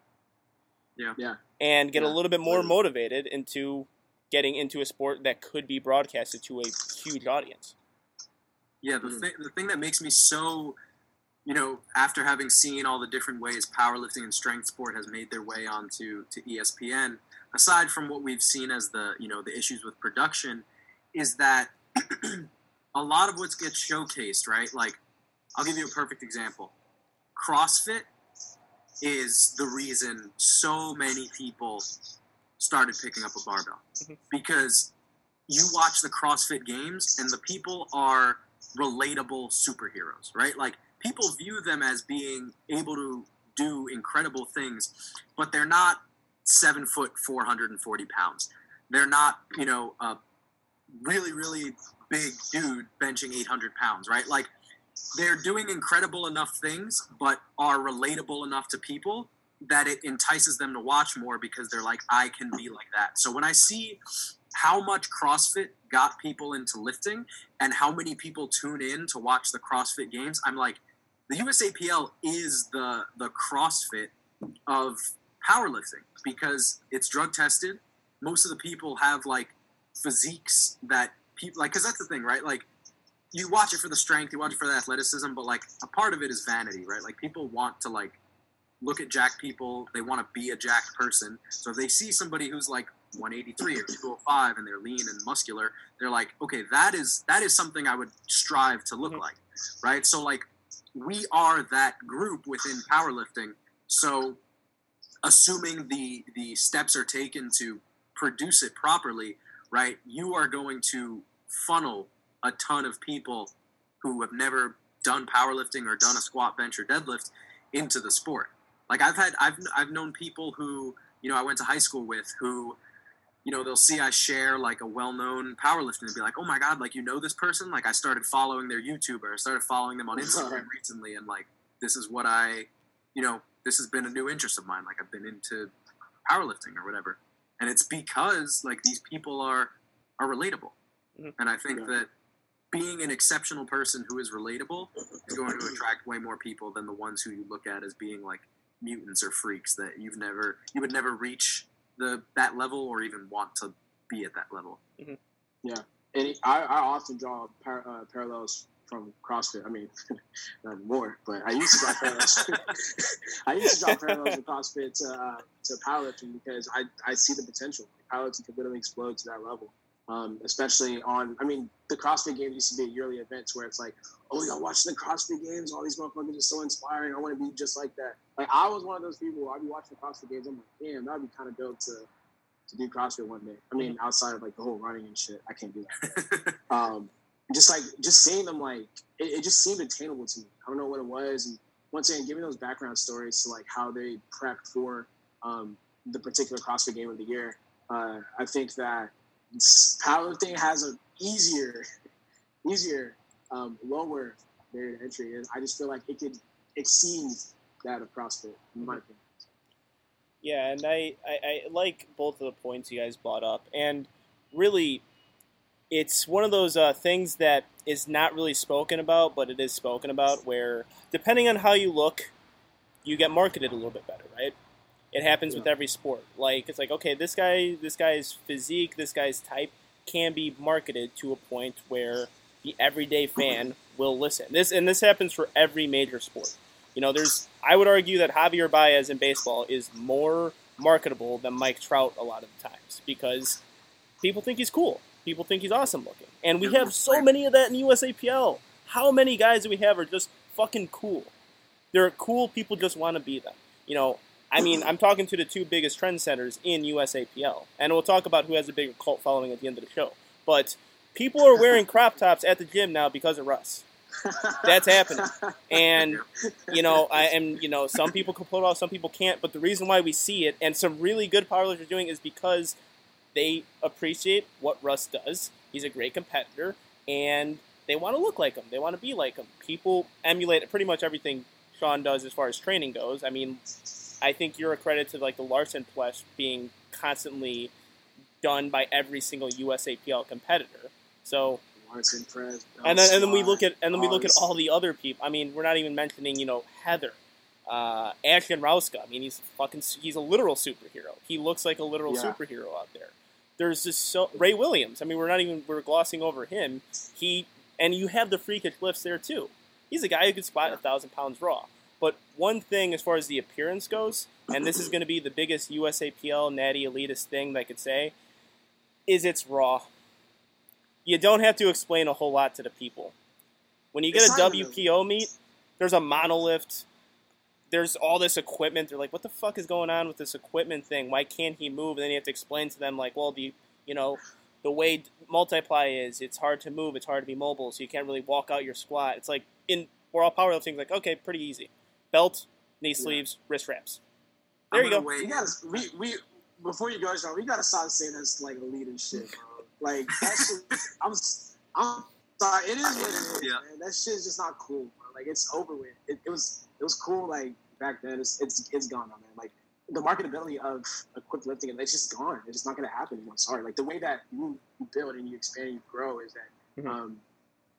D: Yeah.
C: Yeah.
A: And get a little bit more
C: Literally.
A: motivated into getting into a sport that could be broadcasted to a huge audience.
D: Yeah, the,
C: Mhm.
D: thing, the thing that makes me so, you know, after having seen all the different ways powerlifting and strength sport has made their way onto to ESPN, aside from what we've seen as the, you know, the issues with production, is that a lot of what gets showcased, right? Like, I'll give you a perfect example. CrossFit is the reason so many people started picking up a barbell
A: Mhm.
D: because you watch the CrossFit games and the people are relatable superheroes, right? Like people view them as being able to do incredible things, but they're not seven foot, 440 pounds. They're not, you know, a really, really big dude benching 800 pounds, right? Like they're doing incredible enough things, but are relatable enough to people that it entices them to watch more because they're like, I can be like that. So when I see how much CrossFit got people into lifting and how many people tune in to watch the CrossFit games, I'm like, the USAPL is the the CrossFit of powerlifting because it's drug tested. Most of the people have like physiques that people like because that's the thing, right? Like you watch it for the strength, you watch it for the athleticism, but like a part of it is vanity, right? Like people want to like look at jacked people, they want to be a jacked person. So if they see somebody who's like 183 or 205 and they're lean and muscular, they're like, okay, that is that is something I would strive to look
A: Mhm.
D: like, right? So like we are that group within powerlifting. So assuming the the steps are taken to produce it properly, right? You are going to funnel a ton of people who have never done powerlifting or done a squat, bench, or deadlift into the sport. Like I've had, I've I've known people who you know I went to high school with who, you know, they'll see I share like a well-known powerlifter and be like, oh my god, like you know this person? Like I started following their YouTuber, I started following them on Instagram recently, and like this is what I, you know, this has been a new interest of mine. Like I've been into powerlifting or whatever, and it's because like these people are are relatable,
A: Mhm.
D: and I think
C: Yeah.
D: that being an exceptional person who is relatable is going to attract way more people than the ones who you look at as being like mutants or freaks that you've never you would never reach the that level or even want to be at that level.
C: yeah And I, I often draw par- uh, parallels from CrossFit. I mean, not anymore, but I used to draw parallels. I used to draw parallels from CrossFit to, uh, to powerlifting because I, I see the potential. Powerlifting could literally explode to that level. Um, especially on, I mean, the CrossFit Games used to be yearly events where it's like, oh, y'all watching the CrossFit Games? All these motherfuckers are so inspiring. I want to be just like that. Like, I was one of those people. I'd be watching the CrossFit Games. I'm like, damn, that'd be kind of dope to to do CrossFit one day. I mean, outside of like the whole running and shit, I can't do that. um, just like just seeing them, like it, it just seemed attainable to me. I don't know what it was, and once again, giving those background stories to like how they prepped for um, the particular CrossFit Game of the Year. Uh, I think that powerlifting has a easier, easier, um, lower barrier to entry, and I just feel like it could exceed that of CrossFit, in my opinion.
A: Yeah, and I, I, I like both of the points you guys brought up. And really, it's one of those uh, things that is not really spoken about, but it is spoken about. Where depending on how you look, you get marketed a little bit better, right? It happens with every sport. Like it's like okay, this guy, this guy's physique, this guy's type can be marketed to a point where the everyday fan will listen. This and this happens for every major sport. You know, there's I would argue that Javier Baez in baseball is more marketable than Mike Trout a lot of the times because people think he's cool. People think he's awesome looking. And we have so many of that in USAPL. How many guys do we have are just fucking cool? They're cool, people just want to be them. You know, I mean, I'm talking to the two biggest trend centers in USAPL. And we'll talk about who has a bigger cult following at the end of the show. But people are wearing crop tops at the gym now because of Russ. That's happening. And you know, I am you know, some people can pull it off, some people can't. But the reason why we see it, and some really good powerlifters are doing, is because they appreciate what Russ does. He's a great competitor, and they want to look like him. They want to be like him. People emulate pretty much everything Sean does as far as training goes. I mean, I think you're a credit to like the Larsen press being constantly done by every single USAPL competitor. So
C: Larson, Perez,
A: and then and then we look at and then we look at all the other people. I mean, we're not even mentioning you know Heather, uh, Ashton Rouska. I mean, he's fucking he's a literal superhero. He looks like a literal
C: Yeah.
A: superhero out there. There's just so Ray Williams. I mean, we're not even we're glossing over him. He and you have the freakish lifts there too. He's a guy who could squat a thousand pounds raw. But one thing as far as the appearance goes, and this is going to be the biggest USAPL natty elitist thing that I could say, is it's raw. You don't have to explain a whole lot to the people. When you get
C: It's
A: a WPO meet, there's a monolift. There's all this equipment. They're like, "What the fuck is going on with this equipment thing? Why can't he move?" And then you have to explain to them, like, "Well, the you know, the way multiply is, it's hard to move. It's hard to be mobile, so you can't really walk out your squat. It's like in we're all powerlifting, like, okay, pretty easy. Belt, knee sleeves, wrist wraps. There
D: I'm
A: you go.
D: wait.
C: We gotta, we, we, before you go, Sean, we gotta stop saying that's like elite and shit, bro. Like that shit, I'm, s- I'm sorry, it is what it is,
D: Yeah.
C: man. That shit's just not cool, bro. Like it's over with. It, it was, it was cool, like back then. It's, it's, it's gone now, man. Like the marketability of equipped lifting, it's just gone. It's just not gonna happen anymore. Sorry. Like the way that you, you build and you expand and you grow is that,
A: Mhm.
C: um,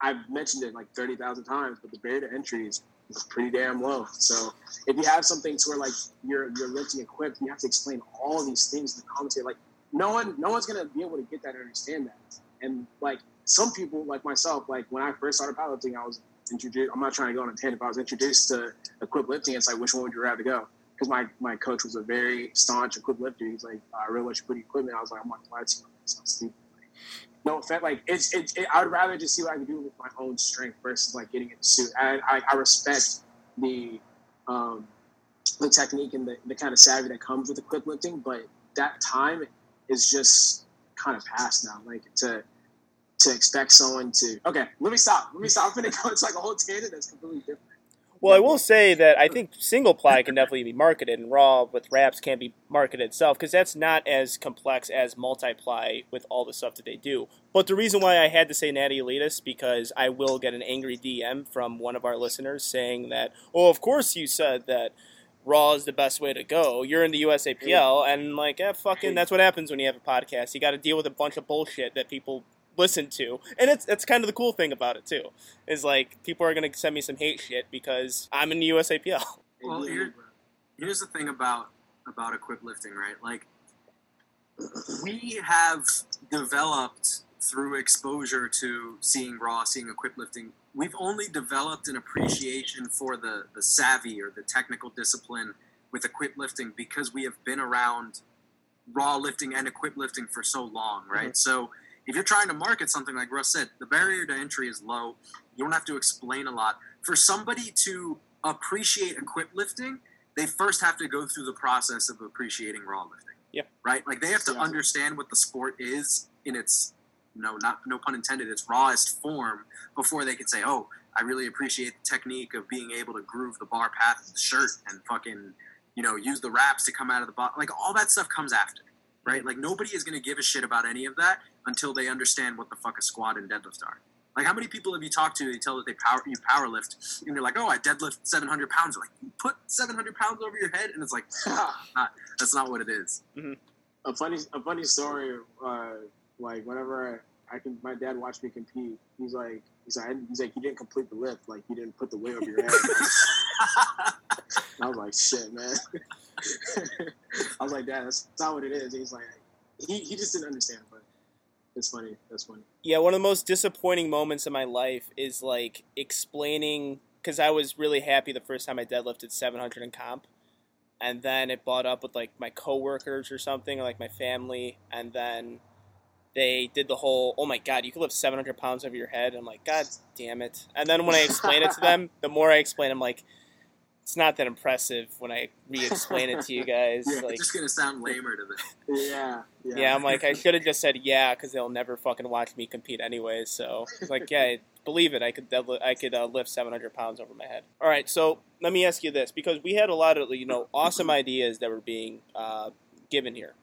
C: I've mentioned it like thirty thousand times, but the barrier to entry is pretty damn low. So if you have something to where like you're you're lifting equipped, you have to explain all these things in the commentary. Like no one no one's gonna be able to get that and understand that. And like some people like myself, like when I first started powerlifting, I was introduced. I'm not trying to go on a tangent, but I was introduced to equipped lifting. It's like which one would you rather go? Because my my coach was a very staunch equipped lifter. He's like, I really want you to put equipment. I was like, I'm not glad to. Sounds stupid. No offense, like it's it's. It, I would rather just see what I can do with my own strength versus like getting in a suit. And I, I respect the um, the technique and the, the kind of savvy that comes with equipped lifting, but that time is just kind of past now. Like to to expect someone to okay, let me stop. Let me stop. I'm gonna go. It's like a whole tangent that's completely different.
A: Well, I will say that I think single ply can definitely be marketed, and raw with wraps can be marketed itself because that's not as complex as multi ply with all the stuff that they do. But the reason why I had to say Natty Elitist because I will get an angry DM from one of our listeners saying that, oh, of course you said that raw is the best way to go. You're in the USAPL, and like, eh, fucking, that's what happens when you have a podcast. You got to deal with a bunch of bullshit that people listen to, and it's it's kind of the cool thing about it too. Is like people are gonna send me some hate shit because I'm in the USAPL.
D: Well, here- here's the thing about about equip lifting, right? Like we have developed through exposure to seeing raw, seeing equip lifting. We've only developed an appreciation for the the savvy or the technical discipline with equip lifting because we have been around raw lifting and equip lifting for so long, right? Mm-hmm. So if you're trying to market something like Russ said, the barrier to entry is low. You don't have to explain a lot. For somebody to appreciate equip lifting, they first have to go through the process of appreciating raw lifting.
A: Yep.
D: Right? Like they have to
C: Yeah.
D: understand what the sport is in its no, not no pun intended, its rawest form before they can say, "Oh, I really appreciate the technique of being able to groove the bar path of the shirt and fucking, you know, use the wraps to come out of the bottom." Like all that stuff comes after, right? Like nobody is going to give a shit about any of that until they understand what the fuck a squat and deadlift are. Like how many people have you talked to? You tell that they power you power lift, and you're like, "Oh, I deadlift 700 pounds." They're like, "You put 700 pounds over your head," and it's like, ah, ah, that's not what it is. Mm-hmm.
C: a funny a funny story. Uh, like whenever I can. My dad watched me compete. He's like, he's like, he's like, you didn't complete the lift. Like you didn't put the weight over your head. I was like, shit, man. I was like, Dad, that's not what it is. He's like, he, he just didn't understand, but it's funny. That's funny.
A: Yeah, one of the most disappointing moments in my life is like explaining because I was really happy the first time I deadlifted 700 in comp, and then it brought up with like my coworkers or something, or like my family, and then they did the whole, "Oh my god, you can lift 700 pounds over your head." I'm like, God damn it! And then when I explain it to them, the more I explain, I'm like, it's not that impressive when I re-explain it to you guys.
C: Yeah,
A: like,
D: It's just gonna sound lamer to them.
C: Yeah, yeah.
A: yeah, I'm like, I should have just said yeah, because they'll never fucking watch me compete anyway. So like, yeah, believe it, I could deadlift, I could uh, lift 700 pounds over my head. All right, so let me ask you this, because we had a lot of you know awesome ideas that were being uh, given here.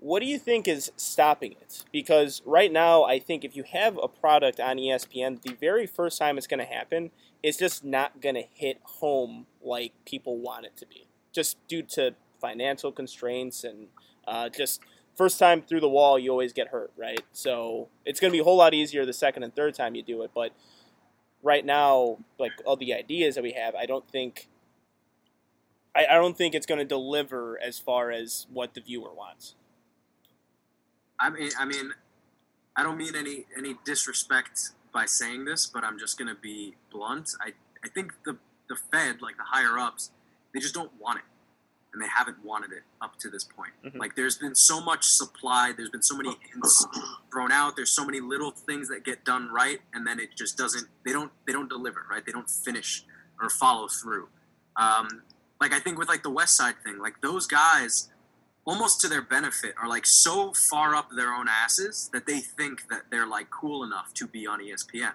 A: What do you think is stopping it? Because right now, I think if you have a product on ESPN, the very first time it's going to happen, it's just not going to hit home like people want it to be, just due to financial constraints and uh, just first time through the wall, you always get hurt, right? So it's going to be a whole lot easier the second and third time you do it. But right now, like all the ideas that we have, I don't think. I, I don't think it's going to deliver as far as what the viewer wants.
D: I mean, I mean, I don't mean any any disrespect by saying this, but I'm just gonna be blunt. I I think the the Fed, like the higher ups, they just don't want it, and they haven't wanted it up to this point.
A: Mhm.
D: Like, there's been so much supply. There's been so many hints thrown out. There's so many little things that get done right, and then it just doesn't. They don't. They don't deliver. Right. They don't finish or follow through. Um, like I think with like the Westside thing, like those guys almost to their benefit are like so far up their own asses that they think that they're like cool enough to be on ESPN,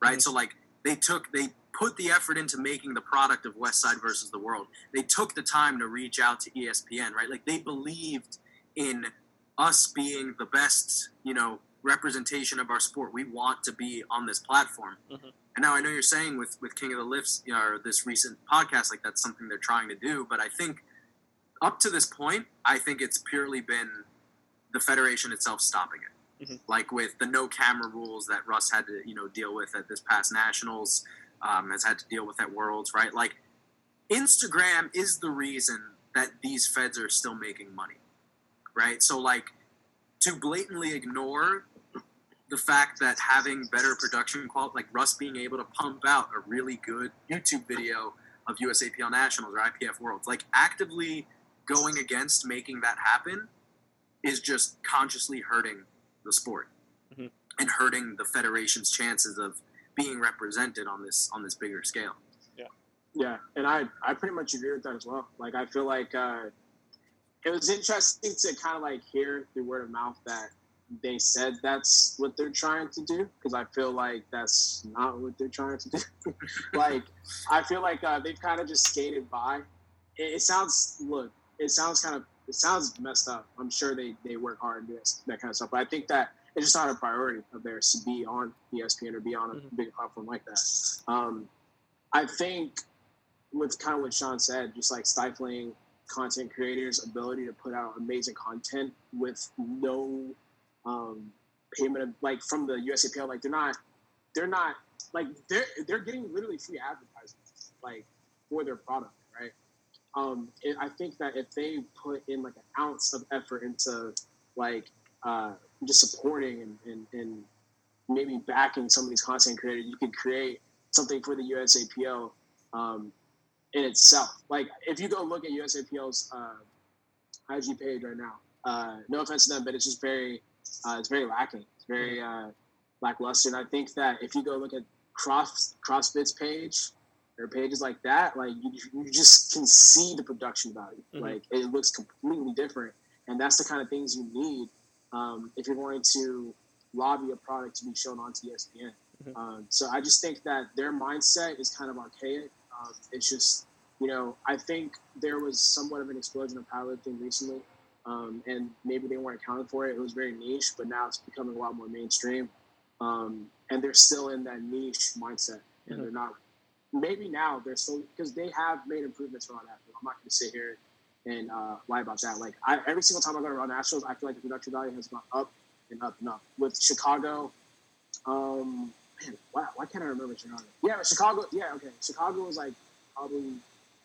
D: right?
A: Mhm.
D: So like they took they put the effort into making the product of Westside versus the World. They took the time to reach out to ESPN, right? Like they believed in us being the best, you know, representation of our sport. We want to be on this platform.
A: Mhm.
D: And now I know you're saying with with King of the Lifts you know, or this recent podcast, like that's something they're trying to do. But I think up to this point, I think it's purely been the federation itself stopping it.
A: Mhm.
D: Like with the no camera rules that Russ had to you know deal with at this past nationals, um, has had to deal with at worlds, right? Like Instagram is the reason that these feds are still making money, right? So like to blatantly ignore the fact that having better production quality, like Russ being able to pump out a really good YouTube video of USAPL Nationals or IPF Worlds, like actively going against making that happen is just consciously hurting the sport
A: Mhm.
D: and hurting the federation's chances of being represented on this on this bigger scale.
C: Yeah, yeah, and I I pretty much agree with that as well. Like I feel like uh, it was interesting to kind of like hear through word of mouth that they said that's what they're trying to do because I feel like that's not what they're trying to do. like I feel like uh, they've kind of just skated by. It, it sounds look, it sounds kind of it sounds messed up. I'm sure they they work hard and do that, that kind of stuff, but I think that it's just not a priority of theirs to be on ESPN or be on a
A: Mhm.
C: big platform like that. Um, I think with kind of what Sean said, just like stifling content creators' ability to put out amazing content with no um, payment, of, like from the USAPL, like they're not, they're not, like they're they're getting literally free advertising, like for their product, right? Um, and I think that if they put in like an ounce of effort into like uh, just supporting and, and, and maybe backing some of these content creators, you could create something for the USAPL um, in itself. Like if you go look at USAPL's uh, IG page right now, uh, no offense to them, but it's just very, uh, it's very lacking. It's very uh, lackluster. And I think that if you go look at Cross CrossFit's page or pages like that, like you, you just can see the production value.
A: Mhm.
C: Like it looks completely different, and that's the kind of things you need um, if you're going to lobby a product to be shown on E ESPN.
A: Mhm.
C: Um, so I just think that their mindset is kind of archaic. Um, it's just, you know, I think there was somewhat of an explosion of powerlifting recently, um, and maybe they weren't accounting for it. It was very niche, but now it's becoming a lot more mainstream. Um, and they're still in that niche mindset, and
A: Mhm.
C: they're not. Maybe now they're still because they have made improvements for Nationals. I'm not going to sit here and uh, lie about that. Like I, every single time I go to Raw Nationals, I feel like the production value has gone up and up and up. With Chicago, um, man, wow, why can't I remember Chicago? Yeah, Chicago. Yeah, okay, Chicago was like probably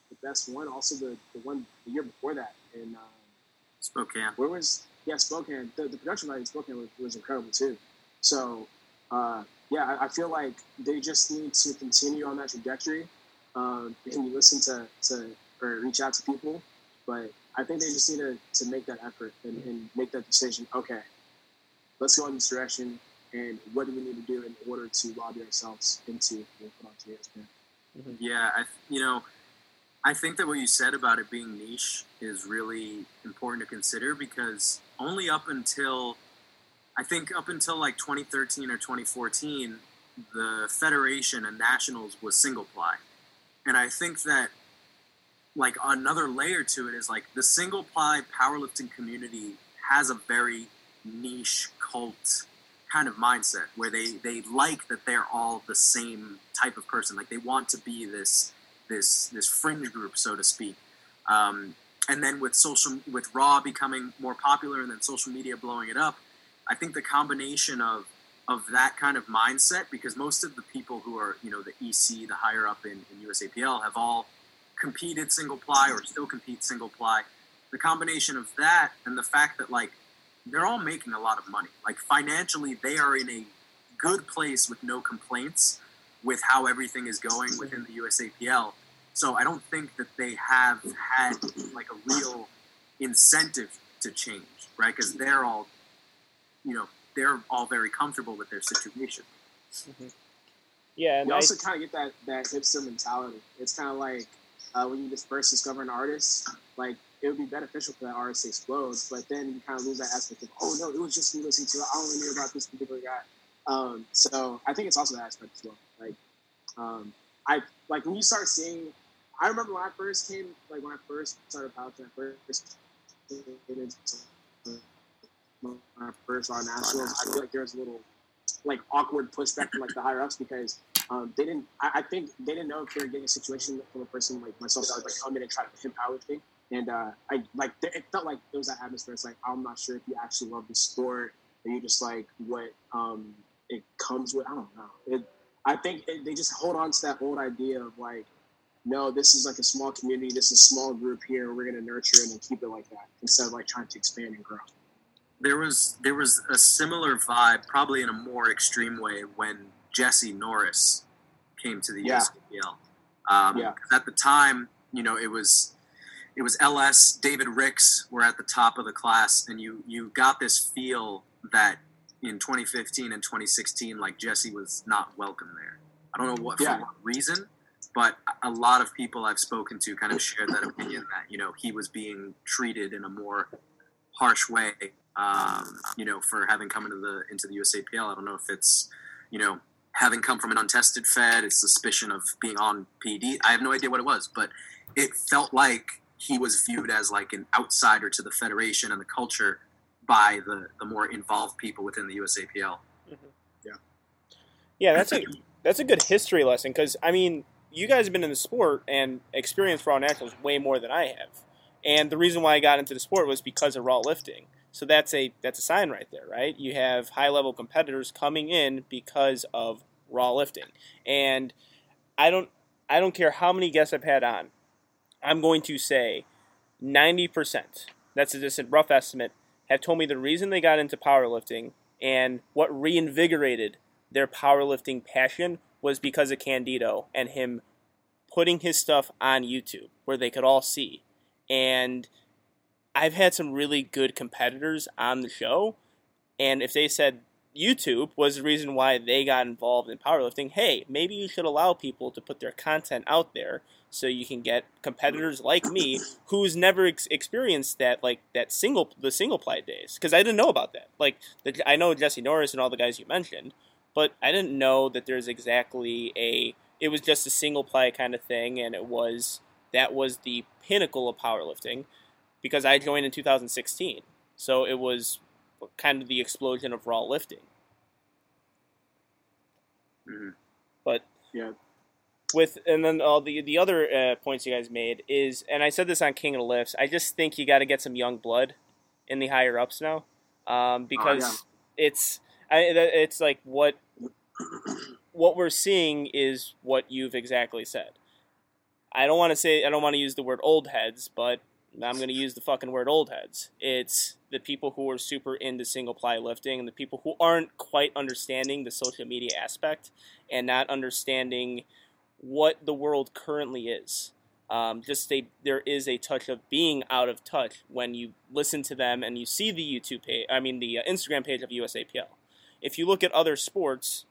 C: the best one. Also, the, the one the year before that in um,
D: Spokane.
C: where was yeah Spokane. The, the production value in Spokane was, was incredible too. So uh, yeah, I, I feel like they just need to continue on that trajectory. Um, and you listen to, to or reach out to people, but I think they just need to, to make that effort and, and make that decision. Okay, let's go in this direction, and what do we need to do in order to lobby ourselves into being put onto ESPN?
D: Yeah, I, you know, I think that what you said about it being niche is really important to consider because only up until, I think up until like 2013 or 2014, the federation and nationals was single ply, and I think that like another layer to it is like the single ply powerlifting community has a very niche cult kind of mindset where they they like that they're all the same type of person. Like they want to be this this this fringe group so to speak. Um, and then with social with raw becoming more popular and then social media blowing it up i think the combination of of that kind of mindset because most of the people who are you know the ec the higher up in, in usapl have all competed single ply or still compete single ply. The combination of that and the fact that like they're all making a lot of money. Like financially they are in a good place with no complaints with how everything is going within the usapl so i don't think that they have had like a real incentive to change right? Because they're all you know they're all very comfortable with their situation
A: Yeah, and
C: You
A: I,
C: also kind of get that that hipster mentality. It's kind of like uh, when you just first discover an artist, like it would be beneficial for that artist to explode, but then you kind of lose that aspect of, oh no, it was just me listening to it. I only knew about this particular guy. Um, so I think it's also that aspect as well. Like, um, I like when you start seeing. I remember when I first came, like when I first started powerlifting, I first came into when I first saw nationals. I feel like there was a little like awkward pushback from like the higher ups because um, they didn't. I, I think they didn't know if they were getting a situation from a person like myself that was like come in and try to pimp powerlifting. And uh, I like it felt like there was that atmosphere. It's like I'm not sure if you actually love the sport or you just like what um, it comes with. I don't know. It, I think it, they just hold on to that old idea of like, no, this is like a small community. This is a small group here. We're gonna nurture it and keep it like that instead of like trying to expand and grow.
D: There was there was a similar vibe, probably in a more extreme way, when Jesse Norris came to the
C: Yeah.
D: USAPL. Um,
C: Yeah.
D: At the time, you know, it was it was LS, David Ricks were at the top of the class, and you you got this feel that in 2015 and 2016, like Jesse was not welcome there. I don't know what
C: Yeah.
D: for what reason, but a lot of people I've spoken to kind of shared that opinion that you know he was being treated in a more harsh way. Um, you know, for having come into the into the USAPL. I don't know if it's you know having come from an untested Fed, it's suspicion of being on PD. I have no idea what it was, but it felt like he was viewed as like an outsider to the federation and the culture by the, the more involved people within the USAPL.
A: yeah, Yeah, that's a that's a good history lesson because I mean, you guys have been in the sport and experienced Raw Nationals way more than I have, and the reason why I got into the sport was because of Raw lifting. So that's a that's a sign right there, right? You have high level competitors coming in because of Raw lifting, and I don't I don't care how many guests I've had on. I'm going to say ninety percent. That's just a rough estimate. Have told me the reason they got into powerlifting and what reinvigorated their powerlifting passion was because of Candito and him putting his stuff on YouTube where they could all see. And I've had some really good competitors on the show, and if they said YouTube was the reason why they got involved in powerlifting, hey, maybe you should allow people to put their content out there so you can get competitors like me who's never ex- experienced that like that single the single ply days because I didn't know about that. Like the, I know Jesse Norris and all the guys you mentioned, but I didn't know that there's exactly a it was just a single ply kind of thing and it was that was the pinnacle of powerlifting because I joined in 2016. So it was kind of the explosion of raw lifting.
D: Mhm.
A: But
C: Yeah.
A: with and then all the the other uh, points you guys made is, and I said this on King of the Lifts. I just think you got to get some young blood in the higher ups now, um, because it's I, it's like what what we're seeing is what you've exactly said. I don't want to say I don't want to use the word old heads, but I'm going to use the fucking word old heads. It's the people who are super into single ply lifting and the people who aren't quite understanding the social media aspect and not understanding what the world currently is. Um, just a, there is a touch of being out of touch when you listen to them and you see the YouTube page. I mean the uh, Instagram page of USAPL. If you look at other sports,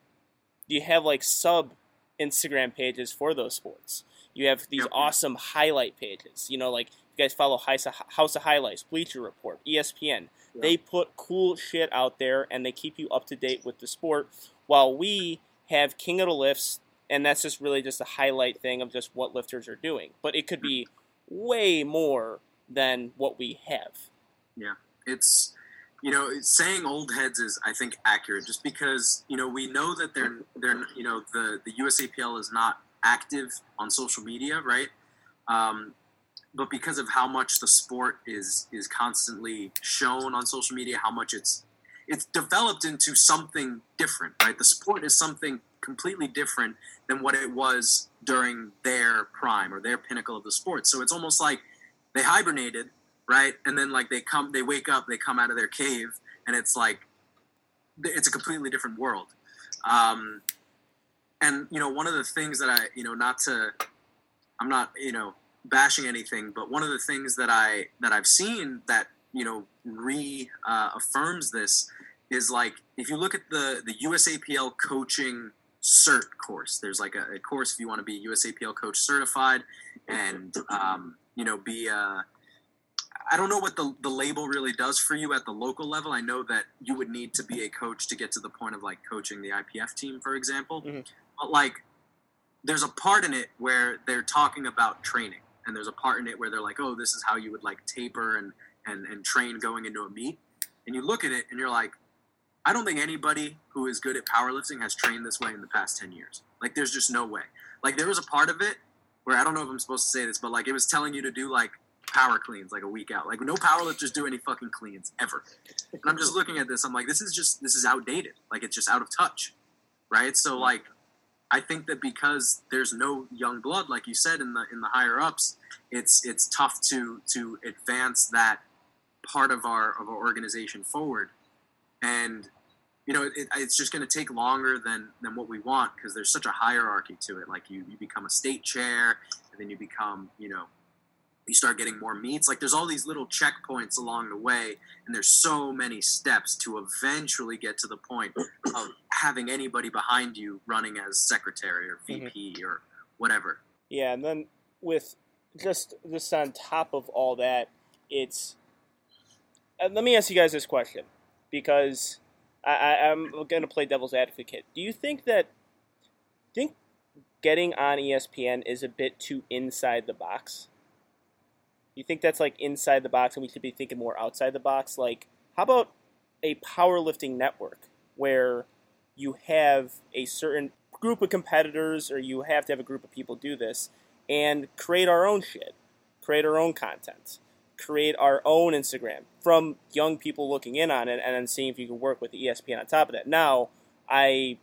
A: you have like sub Instagram pages for those sports. You have these awesome highlight pages. You know, like you guys follow House of, Highlights, Bleacher Report, ESPN.
C: Yeah.
A: They put cool shit out there and they keep you up to date with the sport. While we have King of the Lifts, and that's just really just a highlight thing of just what lifters are doing. But it could be way more than what we have. Yeah.
D: It's you know saying old heads is I think accurate just because you know we know that they're they're you know the the USAPL is not active on social media right um, but because of how much the sport is is constantly shown on social media how much it's it's developed into something different right the sport is something completely different than what it was during their prime or their pinnacle of the sport so it's almost like they hibernated right? And then like they come, they wake up, they come out of their cave, and it's like it's a completely different world. Um, and you know, one of the things that I, you know, not to, I'm not, you know, bashing anything, but one of the things that I that I've seen that you know re uh, this is like if you look at the the USAPL coaching cert course, there's like a, a course if you want to be USAPL coach certified, and um, you know be uh, I don't know what the, the label really does for you at the local level. I know that you would need to be a coach to get to the point of like coaching the IPF team, for example.
A: Mhm.
D: But like, there's a part in it where they're talking about training, and there's a part in it where they're like, oh, this is how you would like taper and and and train going into a meet. And you look at it and you're like, I don't think anybody who is good at powerlifting has trained this way in the past ten years. Like, there's just no way. Like, there was a part of it where I don't know if I'm supposed to say this, but like it was telling you to do like power cleans like a week out. Like no powerlifters do any fucking cleans ever. And I'm just looking at this. I'm like, this is just this is outdated. Like it's just out of touch, right? So like, I think that because there's no young blood, like you said in the in the higher ups, it's it's tough to to advance that part of our of our organization forward. And you know, it, it's just going to take longer than than what we want because there's such a hierarchy to it. Like you you become a state chair, and then you become you know you start getting more meets. Like there's all these little checkpoints along the way, and there's so many steps to eventually get to the point of having anybody behind you running as secretary or VP or whatever.
A: Yeah, and then with just this on top of all that, it's. Uh, let me ask you guys this question, because I, I, I'm going to play devil's advocate. Do you think that think getting on ESPN is a bit too inside the box? You think that's like inside the box, and we should be thinking more outside the box? Like, how about a powerlifting network where you have a certain group of competitors, or you have to have a group of people do this, and create our own shit, create our own content, create our own Instagram from young people looking in on it, and then seeing if you can work with ESPN on top of that. Now, I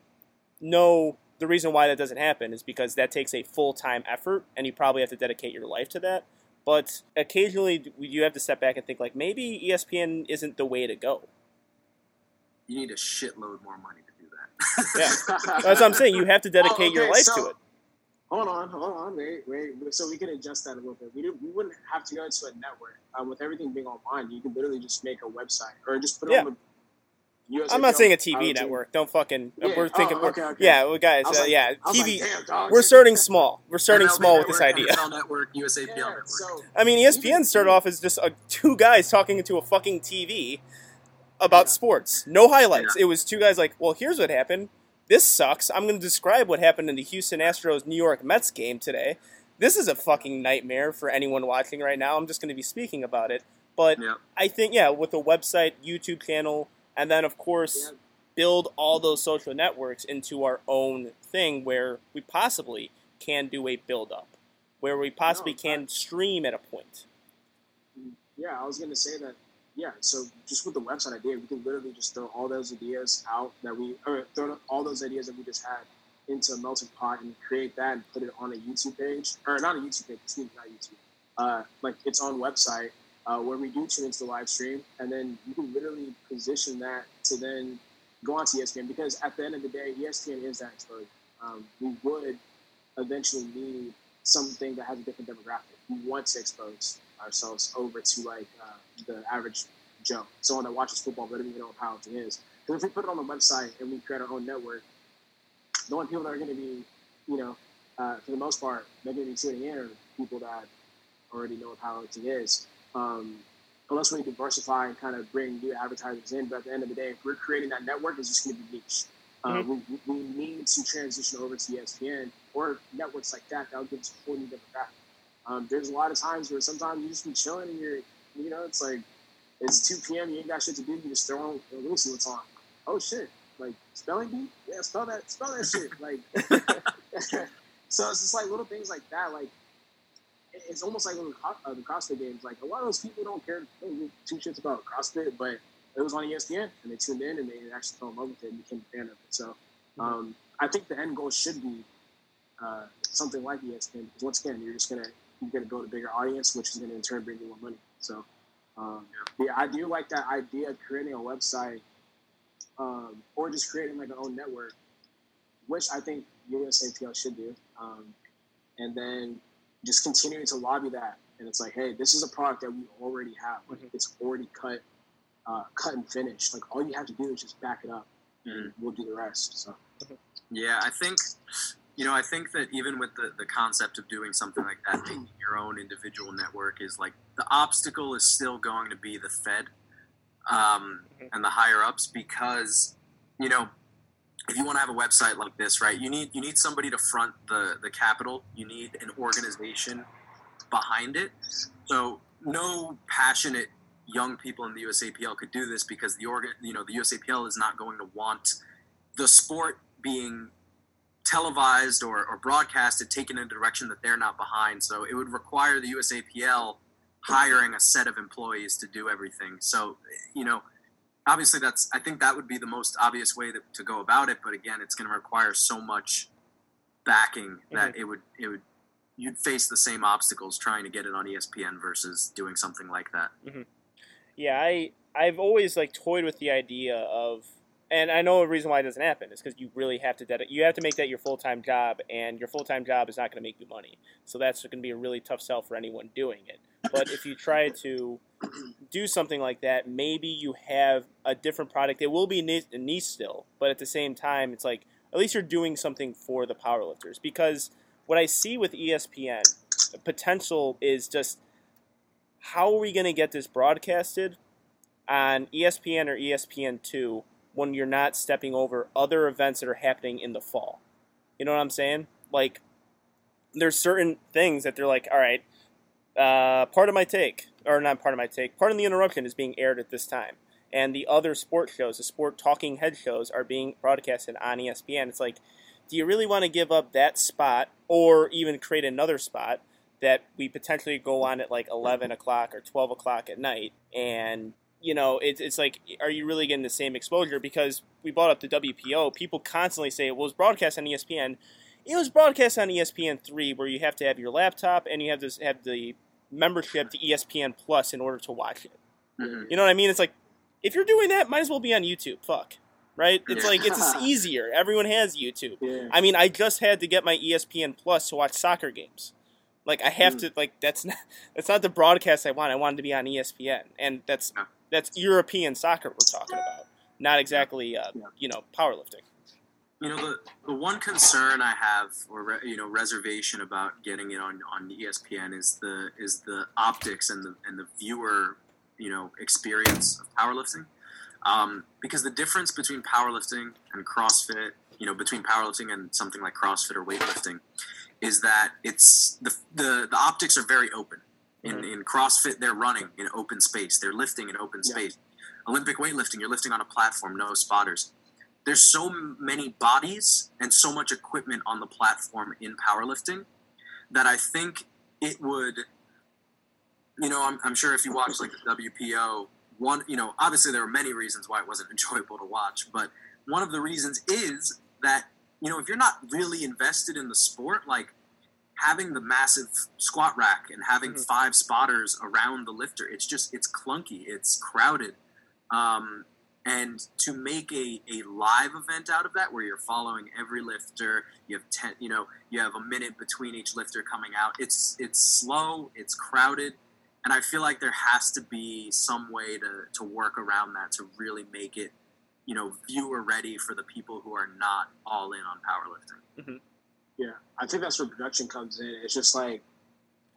A: know the reason why that doesn't happen is because that takes a full time effort, and you probably have to dedicate your life to that. But occasionally, you have to step back and think like maybe ESPN isn't the way to go.
D: You need a shitload more money to do that.
A: Yeah. That's what I'm saying. You have to dedicate
C: Oh,
A: your life
C: so-
A: to it.
C: Hold on, hold on, wait, wait. So we can adjust that a little bit. We, do, we wouldn't have to go into a network. Um, with everything being online, you can literally just make a website or just put it
A: Yeah.
C: on the USAPL
A: I'm not saying a TV network. Don't fucking.
C: Yeah.
A: We're thinking.
C: Oh,
A: we're-
C: okay, okay.
A: Yeah, well, guys.
C: I
A: Uh,
C: like-
A: yeah, TV.
C: like, damn, dog.
A: we're starting small. We're starting
D: MLB
A: small with this idea.
D: NFL Network, USAPL
C: Yeah,
D: Network.
C: so
A: I mean, ESPN started off as just uh, two guys talking into a fucking TV about
C: Yeah.
A: sports. No highlights. It was two guys like, well, here's what happened. This sucks. I'm going to describe what happened in the Houston Astros New York Mets game today. This is a fucking nightmare for anyone watching right now. I'm just going to be speaking about it. But
D: Yep.
A: I think, yeah, with a website, YouTube channel, and then, of course,
C: Yeah.
A: build all those social networks into our own thing where we possibly can do a build up, where we possibly
C: No,
A: can stream at a point.
C: yeah, I was gonna say that yeah, so just with the website idea, we can literally just throw all those ideas out that we, or throw all those ideas that we just had into a melting pot and create that and put it on a YouTube page, or not a YouTube page, excuse me, not YouTube, uh, like its own website uh, where we do tune into the live stream, and then you can literally position that to then go onto ESPN because at the end of the day, ESPN is that exposure. Um, we would eventually need something that has a different demographic. We want to expose ourselves over to like uh, the average Joe, someone that watches football but doesn't even know what powerlifting is. Because if we put it on the website and we create our own network, the only people that are going to be, you know, uh, for the most part, they're going to be tuning in are people that already know what powerlifting is. Um, unless we diversify and kind of bring new advertisers in, but at the end of the day, if we're creating that network, it's just going to be niche. Uh, we, we need to transition over to ESPN or networks like that. That'll give us a whole new demographic. Um, there's a lot of times where sometimes you just be chilling and you're, you know, it's like it's 2 p.m. You ain't got shit to do. You just throw on. Let me see what's on. Oh shit! Like spelling bee? Yeah, spell that. Spell that shit. Like, so it's just like little things like that. Like it's almost like with uh, the CrossFit games. Like a lot of those people don't care two shits about CrossFit, but it was on ESPN and they tuned in and they actually fell in love with it and became a fan of it. So
A: Mm-hmm.
C: um, I think the end goal should be uh, something like ESPN because once again, you're just gonna you're gonna build a bigger audience, which is gonna in turn bring you more money. So um, yeah, I do like that idea of creating a website um, or just creating like an own network, which I think USAPL should do, um, and then just continuing to lobby that. And it's like, hey, this is a product that we already have. Like
A: Mhm.
C: it's already cut, uh, cut and finished. Like all you have to do is just back it up, and
D: Mhm.
C: we'll do the rest. So
D: Yeah, I think you know, I think that even with the, the concept of doing something like that, making your own individual network is like the obstacle is still going to be the Fed um,
A: Mhm.
D: and the higher ups because you know if you want to have a website like this, right, you need you need somebody to front the the capital. You need an organization behind it. So no passionate young people in the USAPL could do this because the organ, you know, the USAPL is not going to want the sport being televised or, or broadcasted taken in a direction that they're not behind. So it would require the USAPL hiring a set of employees to do everything. So, you know, obviously that's, I think that would be the most obvious way to, to go about it. But again, it's going to require so much backing mm-hmm. that it would, it would, you'd face the same obstacles trying to get it on ESPN versus doing something like that. Mm-hmm.
A: Yeah, I I've always like toyed with the idea of, and I know a reason why it doesn't happen is because you really have to dedicate. You have to make that your full time job, and your full time job is not going to make you money. So that's going to be a really tough sell for anyone doing it. But if you try to do something like that, maybe you have a different product. It will be a niche still, but at the same time, it's like at least you're doing something for the powerlifters. Because what I see with ESPN, potential is just how are we going to get this broadcasted on ESPN or ESPN2 when you're not stepping over other events that are happening in the fall? You know what I'm saying? Like, there's certain things that they're like, all right, uh, Pardon My Take, or not Pardon My Take, part of the interruption is being aired at this time. And the other sports shows, the sport talking head shows, are being broadcasted on ESPN. It's like, do you really want to give up that spot or even create another spot that we potentially go on at like 11 o'clock or 12 o'clock at night? And, you know, it's, it's like, are you really getting the same exposure? Because we brought up the WPO, people constantly say, well, it was broadcast on ESPN. It was broadcast on E ESPN3 where you have to have your laptop and you have to have the membership to ESPN Plus in order to watch it.
D: Mhm.
A: You know what I mean? It's like, if you're doing that, might as well be on YouTube. Fuck. Right? It's like, it's easier. Everyone has YouTube.
C: yeah,
A: I mean, I just had to get my ESPN Plus to watch soccer games. Like I have
C: Mm.
A: to like that's not that's not the broadcast I want. I wanted to be on ESPN, and that's that's European soccer we're talking about, not exactly uh,
C: Yeah.
A: you know powerlifting.
D: You know, the, the one concern I have, or you know, reservation about getting it on, on ESPN is the is the optics and the and the viewer, you know, experience of powerlifting. Um, because the difference between powerlifting and CrossFit, you know, between powerlifting and something like CrossFit or weightlifting, is that it's the the, the optics are very open. In,
A: Mhm.
D: in CrossFit, they're running in open space. They're lifting in open
C: Yeah.
D: space. Olympic weightlifting, you're lifting on a platform, no spotters there's so many bodies and so much equipment on the platform in powerlifting that I think it would, you know, I'm, I'm sure if you watch like the WPO, one, you know, obviously there are many reasons why it wasn't enjoyable to watch, but one of the reasons is that you know if you're not really invested in the sport, like having the massive squat rack and having
A: Mhm.
D: five spotters around the lifter, it's just it's clunky, it's crowded. Um, and to make a, a live event out of that where you're following every lifter you have 10 you know you have a minute between each lifter coming out it's it's slow it's crowded and i feel like there has to be some way to, to work around that to really make it you know viewer ready for the people who are not all in on powerlifting
C: Yeah, I think that's where production comes in. It's just like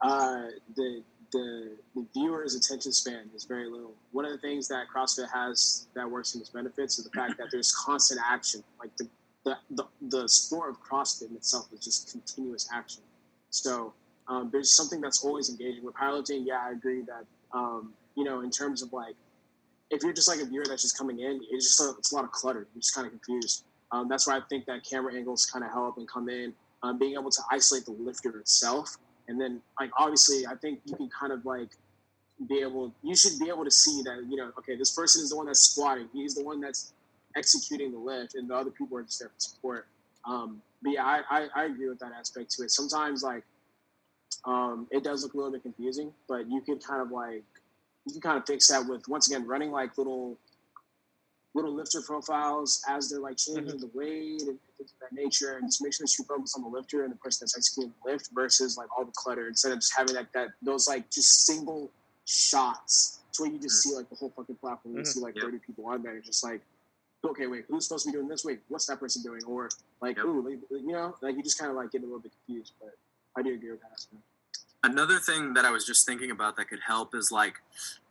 C: uh, the the the viewer's attention span is very little. One of the things that CrossFit has that works in its benefits is the fact that there's constant action. Like the the, the, the sport of CrossFit in itself is just continuous action. So um, there's something that's always engaging with powerlifting. Yeah, I agree that um, you know in terms of like if you're just like a viewer that's just coming in, it's just a, it's a lot of clutter. You're just kind of confused. Um, that's why I think that camera angles kind of help and come in um, being able to isolate the lifter itself. And then, like, obviously, I think you can kind of like be able, you should be able to see that, you know, okay, this person is the one that's squatting, he's the one that's executing the lift, and the other people are just there for support. Um, but yeah, I, I, I agree with that aspect to it. Sometimes, like, um, it does look a little bit confusing, but you could kind of like, you can kind of fix that with, once again, running like little little lifter profiles as they're like changing the weight and things of that nature, and just make sure that you focus on the lifter and the person that's executing the lift versus like all the clutter instead of just having like that those like just single shots. So where you just see like the whole fucking platform, you
A: Mhm.
C: see like
D: Yep.
C: thirty people on there, just like okay, wait, who's supposed to be doing this? Wait, what's that person doing? Or like,
D: Yep.
C: ooh, like, you know, like you just kind of like get a little bit confused. But I do agree with that
D: another thing that I was just thinking about that could help is like,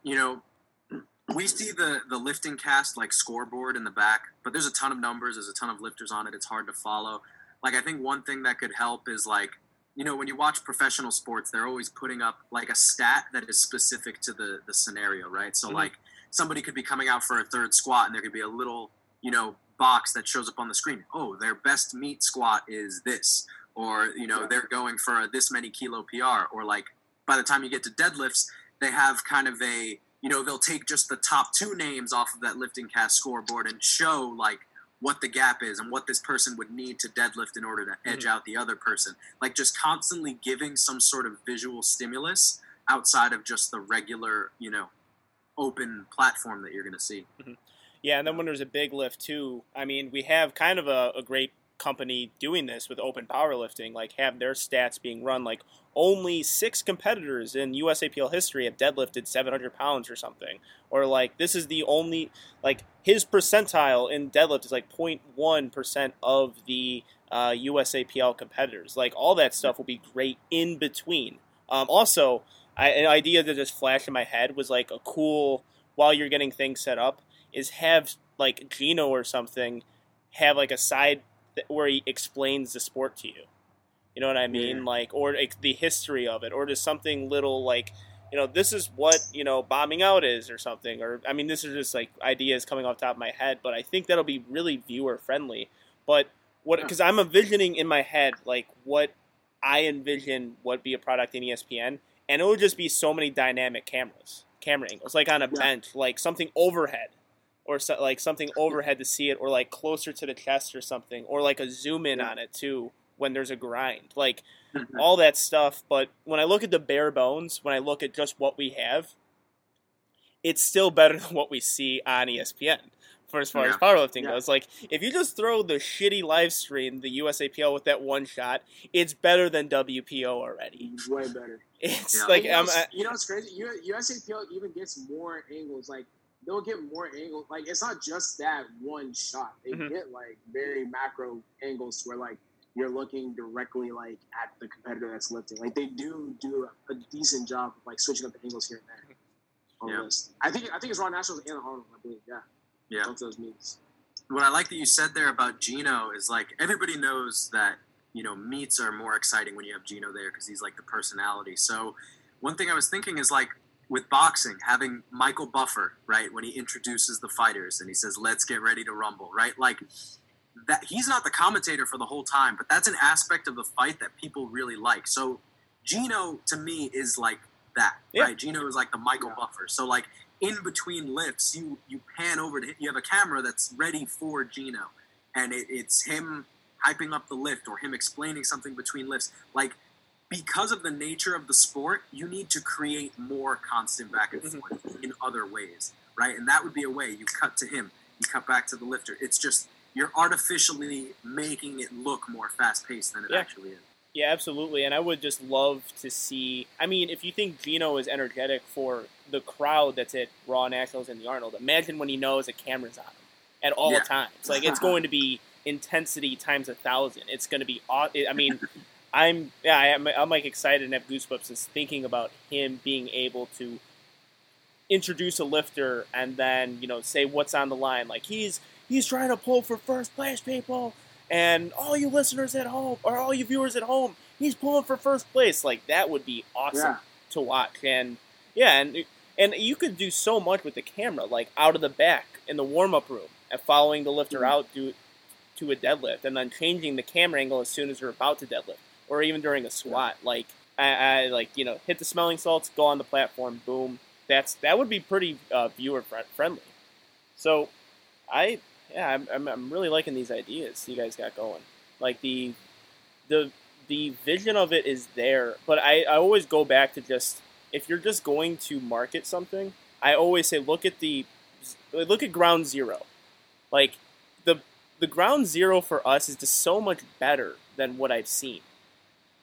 D: you know, we see the the LiftingCast like scoreboard in the back, but there's a ton of numbers, there's a ton of lifters on it. It's hard to follow. Like I think one thing that could help is like, you know, when you watch professional sports, they're always putting up like a stat that is specific to the the scenario, right? So
A: Mhm.
D: like somebody could be coming out for a third squat and there could be a little, you know, box that shows up on the screen. Oh, their best meat squat is this or you know
C: Yeah.
D: they're going for a this many kilo PR, or like by the time you get to deadlifts, they have kind of a you know they'll take just the top two names off of that LiftingCast scoreboard and show like what the gap is and what this person would need to deadlift in order to edge mm-hmm. out the other person. Like just constantly giving some sort of visual stimulus outside of just the regular you know open platform that you're going to see. Mm-hmm.
A: Yeah, and then when there's a big lift too, I mean, we have kind of a, a great company doing this with OpenPowerlifting, like have their stats being run. Like only six competitors in USAPL history have deadlifted 700 pounds or something, or like this is the only like his percentile in deadlift is like 0.1 percent of the uh, USAPL competitors. Like all that stuff will be great in between. Um, also, I, an idea that just flashed in my head was like a cool while you're getting things set up is have like Gino or something have like a side where he explains the sport to you. You know what I mean?
C: Yeah.
A: Like or like, the history of it, or just something little like you know this is what you know bombing out is or something. Or I mean this is just like ideas coming off the top of my head, but I think that'll be really viewer friendly. But what because I'm envisioning in my head like what I envision would be a product in ESPN, and it would just be so many dynamic cameras, camera angles, like on a
C: Yeah.
A: bench, like something overhead, or so, like something overhead to see it, or like closer to the chest or something, or like a zoom in
C: Yeah.
A: on it too when there's a grind, like
D: Mhm.
A: all that stuff. But when I look at the bare bones, when I look at just what we have, it's still better than what we see on ESPN. For as far as powerlifting
C: Yeah.
A: goes, like if you just throw the shitty live stream, the USAPL with that one shot, it's better than WPO already.
C: Way better.
A: It's
D: Yeah.
A: like
C: you know,
A: I'm,
C: what's- you know what's crazy? USAPL even gets more angles. Like they'll get more angles. Like it's not just that one shot. They
A: Mhm.
C: get like very macro angles where like you're looking directly like at the competitor that's lifting. Like they do do a decent job of like switching up the angles here and there.
D: Yeah.
C: I think I think it's Raw Nationals and Arnold. I believe. Yeah.
D: Yeah.
C: Both those meets.
D: what I like that you said there about Gino is like everybody knows that you know meets are more exciting when you have Gino there because he's like the personality. So one thing I was thinking is like with boxing having Michael Buffer right when he introduces the fighters and he says let's get ready to rumble right like that he's not the commentator for the whole time but that's an aspect of the fight that people really like. So Gino to me is like that
A: Yeah.
D: right Gino is like the Michael
C: Yeah.
D: Buffer. So like in between lifts, you you pan over to you have a camera that's ready for Gino, and it, it's him hyping up the lift or him explaining something between lifts. Like because of the nature of the sport, you need to create more constant back and
A: Mhm.
D: forth in other ways, right? And that would be a way you cut to him, you cut back to the lifter. It's just you're artificially making it look more fast paced than it
A: Yeah.
D: actually is.
A: Yeah, absolutely. And I would just love to see. I mean, if you think Gino is energetic for the crowd that's at Raw Nationals in the Arnold, imagine when he knows a camera's on him at all
D: Yeah.
A: times. Like it's going to be intensity times a thousand. It's going to be. I mean, I'm yeah, I'm, I'm like excited and have goosebumps just thinking about him being able to introduce a lifter and then you know say what's on the line. Like he's he's trying to pull for first place, people. And all you listeners at home, or all you viewers at home, he's pulling for first place. Like that would be awesome
C: Yeah.
A: to watch. And yeah, and and you could do so much with the camera, like out of the back in the warm up room, and following the lifter
C: Mhm.
A: out to to a deadlift, and then changing the camera angle as soon as you're about to deadlift, or even during a squat. Like I, I like you know hit the smelling salts, go on the platform, boom. That's that would be pretty uh, viewer fri- friendly. So I yeah, I'm, I'm, I'm really liking these ideas you guys got going. Like the the the vision of it is there, but I, I always go back to just if you're just going to market something, I always say look at the look at ground zero. Like the the ground zero for us is just so much better than what I've seen.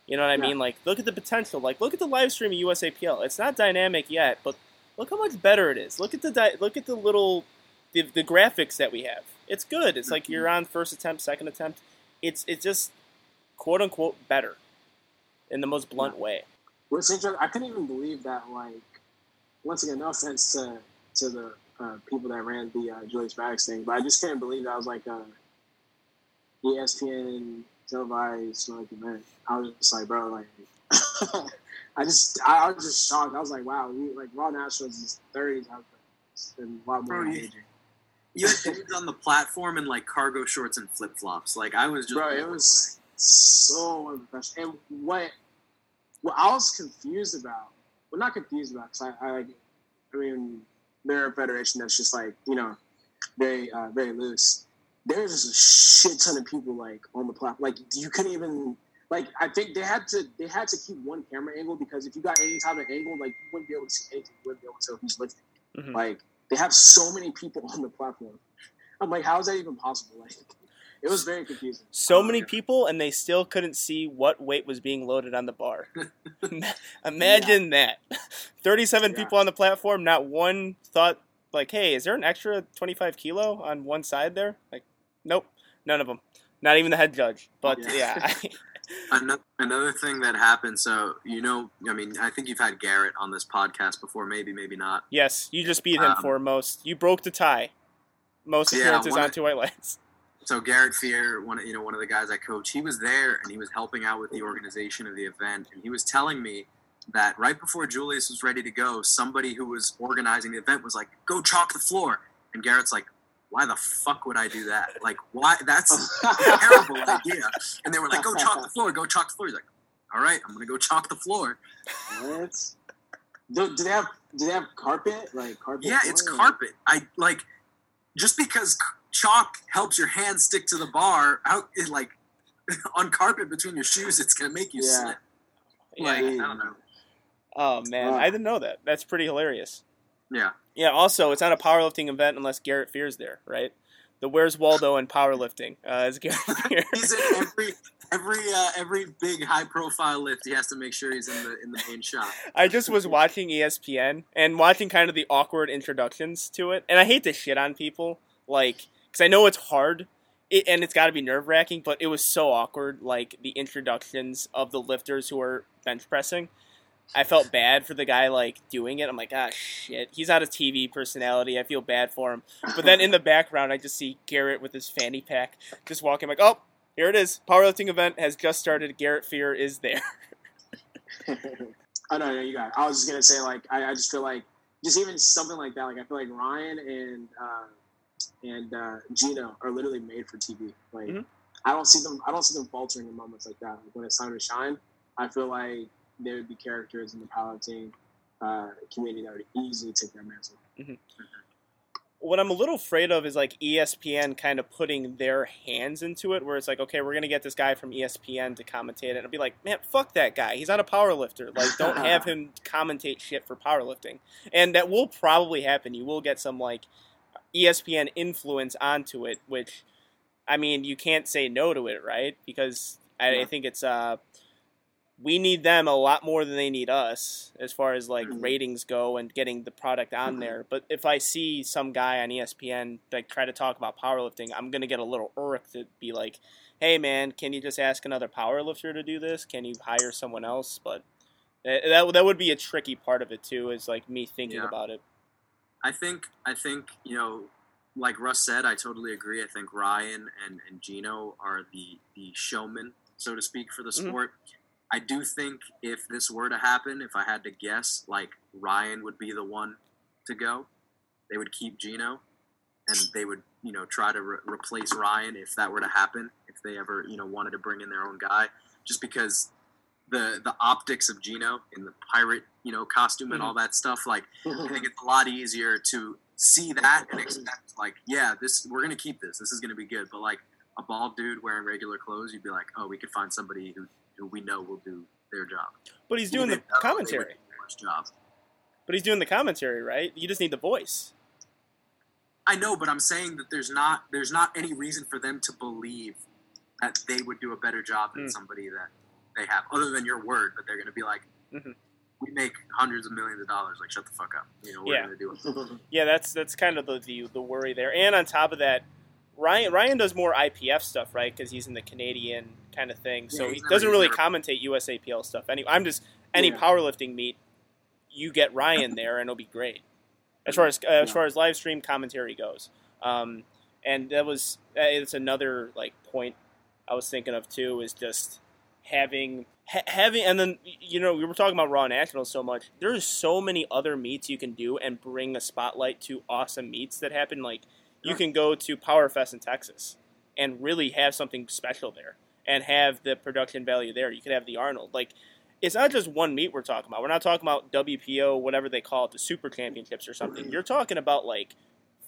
A: You know what I
C: Yeah.
A: mean? Like look at the potential. Like look at the live stream of USAPL. It's not dynamic yet, but look how much better it is. Look at the di- look at the little the, the graphics that we have. It's good. It's like you're on first attempt, second attempt. It's it's just quote unquote better in the most blunt way.
C: What's interesting, I couldn't even believe that. Like, once again, no offense to to the uh, people that ran the uh, Julius Maddox thing, but I just couldn't believe that I was like a ESPN televised like event. I was just like, bro, like, I just, I, I was just shocked. I was like, wow, we, like Raw Nationals is thirties. I was like, a lot more
D: Bro, you-
C: engaging.
D: You had dudes on the platform in like cargo shorts and flip flops. Like I was just
C: Bro, it was so unprofessional. And what what I was confused about, well, not confused about, because I, I like, I mean, they're a federation that's just like you know, very uh, very loose. There's just a shit ton of people like on the platform. Like you couldn't even like. I think they had to they had to keep one camera angle because if you got any type of angle, like you wouldn't be able to see anything. You wouldn't be able to tell who's lifting.
A: Mhm.
C: Like they have so many people on the platform. I'm like, how is that even possible? Like, it was very confusing.
A: So many people, and they still couldn't see what weight was being loaded on the bar. Imagine that. 37
C: Yeah.
A: people on the platform, not one thought, like, hey, is there an extra 25 kilo on one side there? Like, nope, none of them. Not even the head judge. But
C: Yeah.
A: yeah,
D: Another, another thing that happened. So you know, I mean, I think you've had Garrett on this podcast before. Maybe, maybe not.
A: yes, you just beat him
D: Um,
A: for most. You broke the tie. Most appearances
D: one
A: on
D: of-
A: two white lights.
D: So Garrett Fear, one of, you know one of the guys I coach, he was there and he was helping out with the organization of the event, and he was telling me that right before Julius was ready to go, somebody who was organizing the event was like, "Go chalk the floor," and Garrett's like, "Why the fuck would I do that? Like, why? That's a terrible idea." And they were like, "Go chalk the floor, go chalk the floor." He's like, "All right, I'm gonna go chalk the floor."
C: What? Do, do they have do they have carpet like carpet?
D: Yeah, it's
C: floor?
D: carpet. I like just because chalk helps your hands stick to the bar out it, like on carpet between your shoes, it's gonna make you
C: Yeah.
D: slip.
A: Yeah.
D: Like I don't know.
A: Oh man,
C: Wow.
A: I didn't know that. That's pretty hilarious.
D: Yeah,
A: Yeah. Also, it's not a powerlifting event unless Garrett Fear's there, right? The Where's Waldo in powerlifting uh, is Garrett Fear.
D: he's in every every uh, every big high profile lift. He has to make sure he's in the in the main shot.
A: I just was watching ESPN and watching kind of the awkward introductions to it, and I hate to shit on people, like because I know it's hard. It, and it's got to be nerve wracking, but it was so awkward. Like the introductions of the lifters who are bench pressing, I felt bad for the guy like doing it. I'm like, ah, shit. He's not a TV personality. I feel bad for him. But then in the background, I just see Garrett with his fanny pack, just walking. like, oh, here it is. Powerlifting event has just started. Garrett Fear is there.
C: oh no, no, you got. It. I was just gonna say like I, I just feel like just even something like that. Like I feel like Ryan and uh, and uh, Gino are literally made for TV. Like
A: Mhm.
C: I don't see them. I don't see them faltering in moments like that. Like when it's time to shine, I feel like there would be characters in the powerlifting uh, community that would easily take that mantle.
A: what I'm a little afraid of is like ESPN kind of putting their hands into it, where it's like, okay, we're gonna get this guy from ESPN to commentate it, and I'll be like, man, fuck that guy. He's not a power lifter. Like, don't have him commentate shit for powerlifting. And that will probably happen. You will get some like ESPN influence onto it, which, I mean, you can't say no to it, right? Because I, I think it's uh, we need them a lot more than they need us as far as like
C: Mhm.
A: ratings go and getting the product on
C: Mhm.
A: there. But if I see some guy on ESPN like try to talk about powerlifting, I'm gonna get a little irk to be like, "Hey man, can you just ask another powerlifter to do this? Can you hire someone else?" But that that, that would be a tricky part of it too. Is like me thinking
D: Yeah.
A: about it.
D: I think I think you know, like Russ said, I totally agree. I think Ryan and and Gino are the the showmen, so to speak, for the
A: Mhm.
D: sport. I do think if this were to happen, if I had to guess, like Ryan would be the one to go. They would keep Gino, and they would you know try to re- replace Ryan if that were to happen. If they ever you know wanted to bring in their own guy, just because the the optics of Gino in the pirate you know costume and mm-hmm. all that stuff, like I think mm-hmm. it's a lot easier to see that and expect like, yeah, this we're gonna keep this. This is gonna be good. But like a bald dude wearing regular clothes, you'd be like, oh, we could find somebody who, who we know will do their job.
A: But he's doing
D: Even
A: the
D: if, they would
A: commentary.
D: job.
A: But he's doing the commentary, right? You just need the voice.
D: I know, but I'm saying that there's not there's not any reason for them to believe that they would do a better job than
A: Mm.
D: somebody that they have, other than your word. But they're gonna be like,
A: Mhm.
D: we make hundreds of millions of dollars. Like, shut the fuck up. You know, we're
A: Yeah.
D: gonna do it.
A: Yeah, that's that's kind of the, the the worry there. And on top of that, Ryan Ryan does more IPF stuff, right? Because he's in the Canadian kind of thing, so
D: Yeah,
A: he doesn't really commentate USAPL stuff. Any, I'm just any
C: Yeah.
A: powerlifting meet, you get Ryan there, and it'll be great. As far as uh, as far as live stream commentary goes, um, and that was uh, it's another like point I was thinking of too is just having ha- having and then you know we were talking about Raw Nationals so much. There's so many other meets you can do and bring a spotlight to awesome meets that happen. Like you can go to Powerfest in Texas and really have something special there and have the production value there. You could have the Arnold like. It's not just one meet we're talking about. We're not talking about WPO, whatever they call it, the Super Championships or something. You're talking about like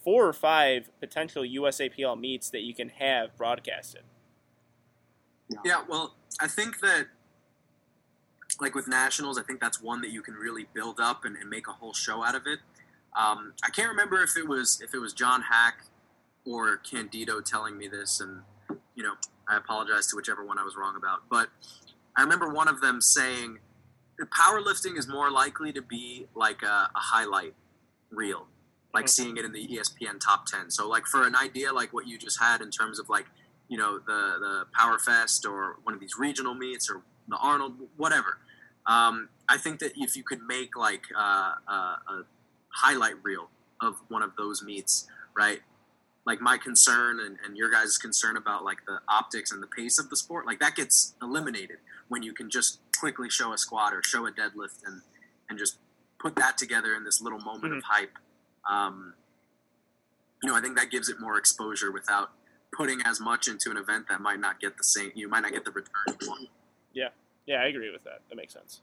A: four or five potential USAPL meets that you can have broadcasted.
D: Yeah, well, I think that, like with nationals, I think that's one that you can really build up and, and make a whole show out of it. Um, I can't remember if it was if it was John Haack or Candito telling me this, and you know, I apologize to whichever one I was wrong about. But I remember one of them saying that powerlifting is more likely to be like a, a highlight reel, like
A: Mhm.
D: seeing it in the ESPN top ten. So, like for an idea like what you just had in terms of like you know the the Power Fest or one of these regional meets or the Arnold, whatever. Um, I think that if you could make like uh, uh, a highlight reel of one of those meets, right? Like my concern and, and your guys' concern about like the optics and the pace of the sport, like that gets eliminated when you can just quickly show a squat or show a deadlift and and just put that together in this little moment of hype. Um, you know, I think that gives it more exposure without putting as much into an event that might not get the same. You might not get the return you want.
A: Yeah, I agree with that. That makes sense.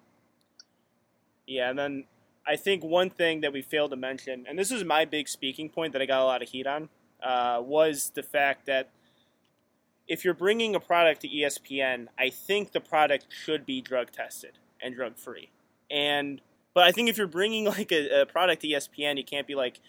A: Yeah, and then I think one thing that we failed to mention, and this is my big speaking point that I got a lot of heat on, uh, was the fact that if you're bringing a product to ESPN, I think the product should be drug tested and drug free. And but I think if you're bringing like a, a product to ESPN, you can't be like,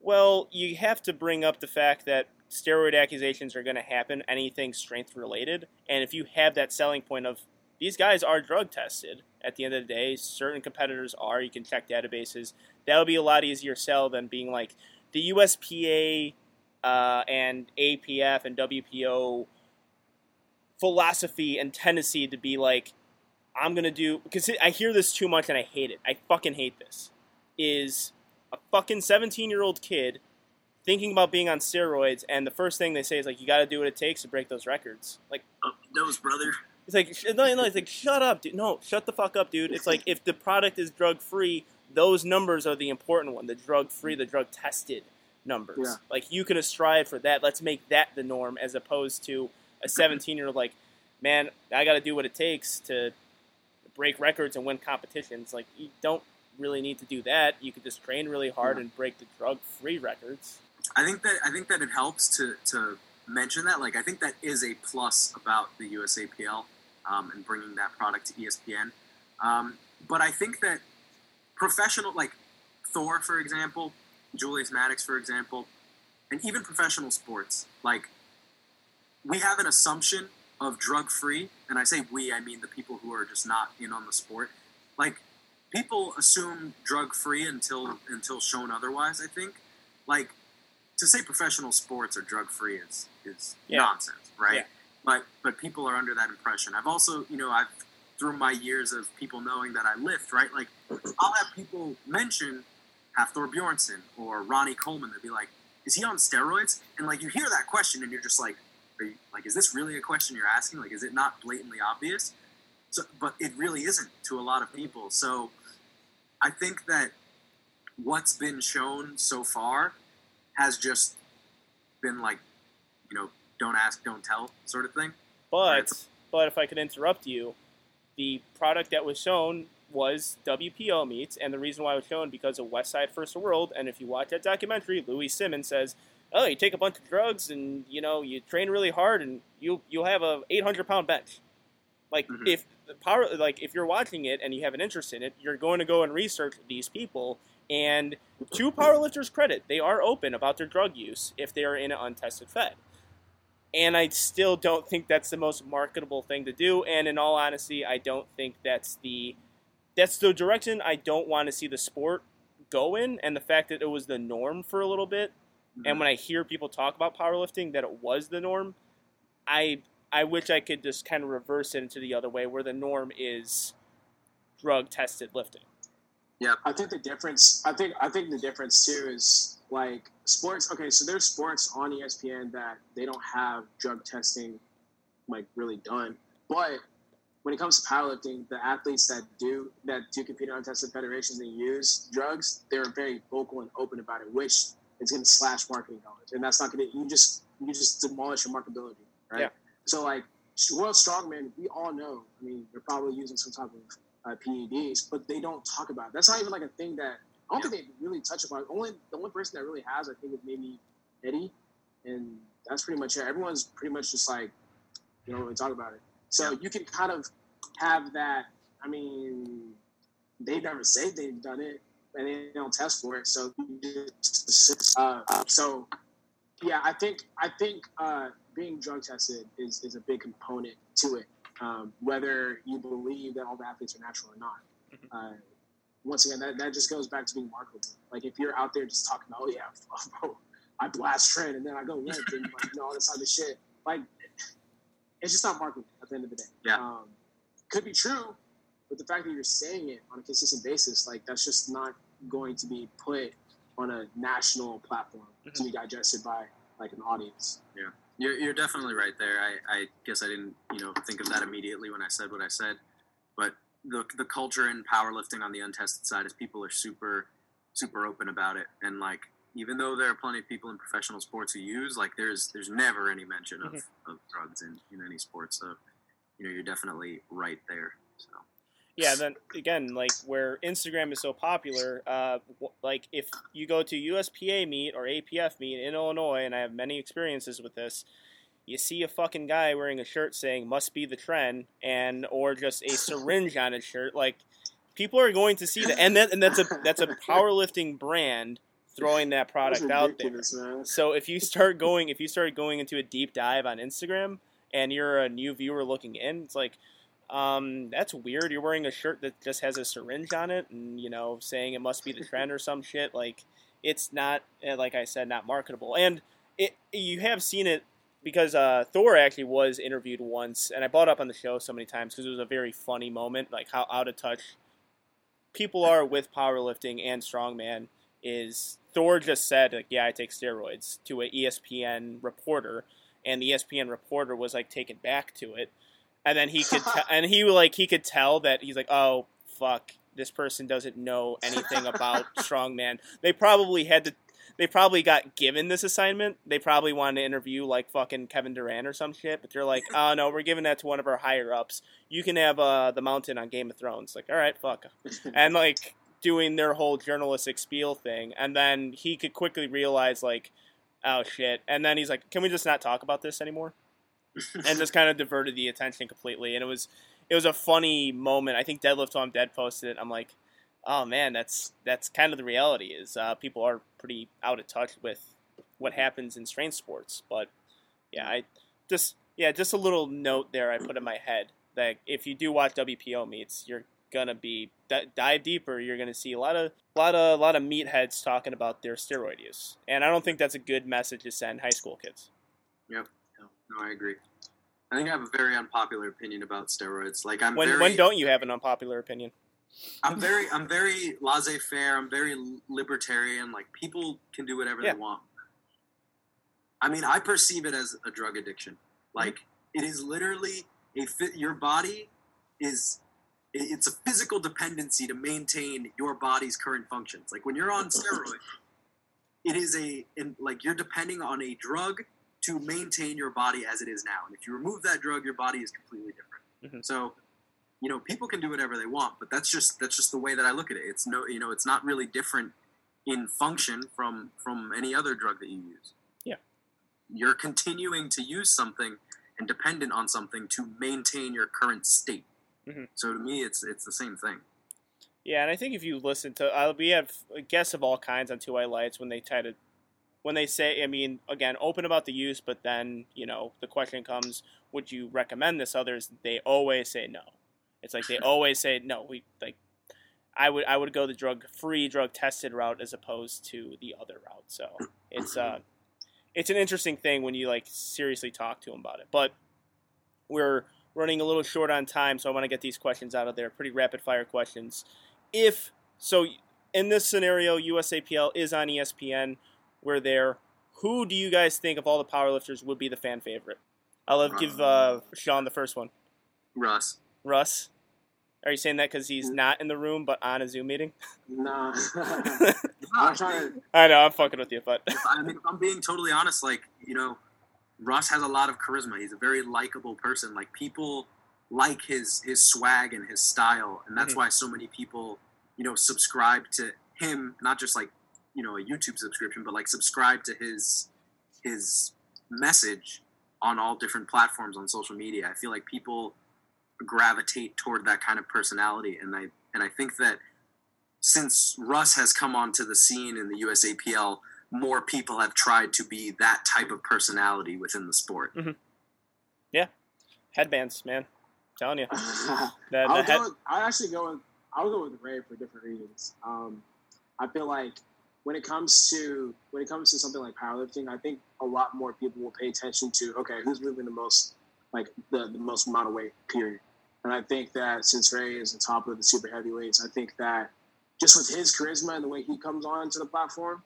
A: well, you have to bring up the fact that steroid accusations are going to happen, anything strength related, and if you have that selling point of these guys are drug tested at the end of the day. Certain competitors are. You can check databases. That would be a lot easier sell than being like the USPA uh, and APF and WPO philosophy and tendency to be like, I'm gonna do because I hear this too much and I hate it. I fucking hate this. Is a fucking 17 year old kid thinking about being on steroids, and the first thing they say is like, you got to do what it takes to break those records. Like.
D: Up nose, brother.
A: It's like sh- no, no, it's like shut up, dude. No, shut the fuck up, dude. It's like if the product is drug free, those numbers are the important one. The drug free, the drug tested numbers.
C: Yeah.
A: Like you can strive for that. Let's make that the norm as opposed to a 17 year old like, man, I got to do what it takes to break records and win competitions. Like you don't really need to do that. You could just train really hard and break the drug-free records.
D: I think that I think that it helps to to mention that. Like, I think that is a plus about the USAPL um, and bringing that product to ESPN. Um, but I think that professional, like Thor, for example, Julius Maddox, for example, and even professional sports, like we have an assumption of drug free, and I say we, I mean the people who are just not in on the sport. Like people assume drug free until until shown otherwise. I think, like to say professional sports are drug free is is
A: Yeah.
D: nonsense, right?
A: Yeah.
D: But but people are under that impression. I've also, you know, I've through my years of people knowing that I lift, right? Like I'll have people mention Hafthor Bjornsson or Ronnie Coleman. They'll be like, "Is he on steroids?" And like you hear that question, and you're just like, "Are you like, is this really a question you're asking? Like, is it not blatantly obvious?" So, but it really isn't to a lot of people. So, I think that what's been shown so far has just been like, you know, don't ask, don't tell sort of thing.
A: But but if I could interrupt you, the product that was shown was WPO meats, and the reason why it was shown because of Westside First World. And if you watch that documentary, Louie Simmons says, "Oh, you take a bunch of drugs and you know you train really hard, and you you'll have a 800 pound bench." Like
D: Mhm.
A: if the power, like if you're watching it and you have an interest in it, you're going to go and research these people. And to powerlifters' credit, they are open about their drug use if they are in an untested fed and I still don't think that's the most marketable thing to do. And in all honesty, I don't think that's the that's the direction I don't want to see the sport go in. And the fact that it was the norm for a little bit, and mm-hmm. when I hear people talk about powerlifting that it was the norm, I I wish I could just kind of reverse it into the other way, where the norm is drug tested lifting.
C: I think the difference. I think I think the difference too is like sports. Okay, so there's sports on ESPN that they don't have drug testing like really done, but when it comes to powerlifting, the athletes that do that do compete in untested federations and use drugs, they're very vocal and open about it, which is going to slash marketing dollars, and that's not going to you just you just demolish your marketability, right?
A: Yeah.
C: So like World Strongman, we all know. I mean, they're probably using some type of uh, PEDs, but they don't talk about it. That's not even like a thing that I don't think they really touch upon. Only the only person that really has, I think, is maybe Eddie, and that's pretty much it. Everyone's pretty much just like, you don't really talk about it. So you can kind of have that. I mean, they never say they've done it, and they don't test for it. So, uh, so yeah, I think I think uh, being drug tested is is a big component to it um, whether you believe that all the athletes are natural or not.
A: Mhm.
C: Uh, once again, that, that just goes back to being marketable. Like if you're out there just talking about, oh yeah, bro, I blast tren and then I go lift and like you know, all this other shit, like it's just not marketable at the end of the day.
D: Yeah.
C: Um, could be true, but the fact that you're saying it on a consistent basis, like that's just not going to be put on a national platform to be digested by like an audience.
D: You're, you're definitely right there. I, I guess I didn't, you know, think of that immediately when I said what I said. But the the culture in powerlifting on the untested side is people are super super open about it, and like even though there are plenty of people in professional sports who use, like there's there's never any mention of, of drugs in, in any sport. So you know you're definitely right there. So
A: Yeah, then again, like where Instagram is so popular, uh, like if you go to USPA meet or APF meet in Illinois, and I have many experiences with this, you see a fucking guy wearing a shirt saying "must be the tren" and or just a syringe on his shirt, like people are going to see that, and that and that's a that's a powerlifting brand throwing that product out there.
C: man.
A: So if you start going, if you start going into a deep dive on Instagram and you're a new viewer looking in, it's like, um, that's weird. You're wearing a shirt that just has a syringe on it, and you know, saying it must be the tren or some shit. Like, it's not, eh, like I said, not marketable. And it, you have seen it because uh, Thor actually was interviewed once, and I brought up on the show so many times because it was a very funny moment, like how out of touch people are with powerlifting and strongman. Is Thor just said, like, yeah, I take steroids to a E ESPN reporter, and the ESPN reporter was like taken back to it, and then he could, te- and he like he could tell that he's like, oh fuck, this person doesn't know anything about strongman. They probably had to, they probably got given this assignment. They probably wanted to interview like fucking Kevin Durant or some shit, but they're like, oh no, we're giving that to one of our higher ups. You can have uh, the mountain on Game of Thrones. Like, all right, fuck, and like doing their whole journalistic spiel thing, and then he could quickly realize like, oh shit, and then he's like, can we just not talk about this anymore? And just kind of diverted the attention completely, and it was it was a funny moment. I think Deadlift I'm Dead posted it. I'm like, oh man, that's that's kind of the reality. Is uh, people are pretty out of touch with what happens in strength sports. But yeah, I just yeah, just a little note there I put in my head that if you do watch WPO meets, you're gonna be dive deeper. You're gonna see a lot of lot of lot of meatheads talking about their steroid use, and I don't think that's a good message to send high school kids.
D: Yep. No, I agree. I think I have a very unpopular opinion about steroids. Like I'm
A: When
D: very,
A: when don't you have an unpopular opinion?
D: I'm very, I'm very laissez-faire. I'm very libertarian. Like people can do whatever
A: Yeah.
D: they want. I mean, I perceive it as a drug addiction. Mm-hmm. Like it is literally a fit. Your body is. It's a physical dependency to maintain your body's current functions. Like when you're on steroids, it is a like you're depending on a drug to maintain your body as it is now. And if you remove that drug, your body is completely different.
A: Mhm.
D: So you know people can do whatever they want but that's just that's just the way that i look at it it's no you know it's not really different in function from from any other drug that you use
A: Yeah.
D: you're continuing to use something and dependent on something to maintain your current state
A: Mhm.
D: so to me it's it's the same thing
A: Yeah, and I think if you listen to, uh, we have guests of all kinds on Two White Lights when they try to, when they say, I mean, again, open about the use, but then you know the question comes, would you recommend this? Others, they always say no. It's like they always say no. We like, I would I would go the drug free, drug tested route as opposed to the other route. So it's uh, it's an interesting thing when you like seriously talk to them about it. But we're running a little short on time, so I want to get these questions out of there. Pretty rapid fire questions if so in this scenario usapl is on espn we're there who do you guys think of all the powerlifters would be the fan favorite i'll give uh, sean the first one
D: russ
A: russ are you saying that because he's not in the room but on a zoom meeting.
C: I'm trying to.
A: i know i'm fucking with you but
D: I mean, if I'm being totally honest, like, you know, Russ has a lot of charisma. He's a very likable person. Like, people like his his swag and his style, and that's
A: Mhm.
D: why so many people, you know, subscribe to him. Not just like, you know, a YouTube subscription, but like subscribe to his his message on all different platforms on social media. I feel like people gravitate toward that kind of personality, and I and I think that since Russ has come onto the scene in the USAPL, more people have tried to be that type of personality within the sport.
A: Yeah, headbands man telling you
C: I
A: the, the
C: would
A: head,
C: go. With, I actually go. With, I'll go with Ray for different reasons. Um, I feel like when it comes to when it comes to something like powerlifting, I think a lot more people will pay attention to okay, who's moving the most, like the, the most amount of weight. Period. And I think that since Ray is the top of the super heavyweights, I think that just with his charisma and the way he comes on to the platform,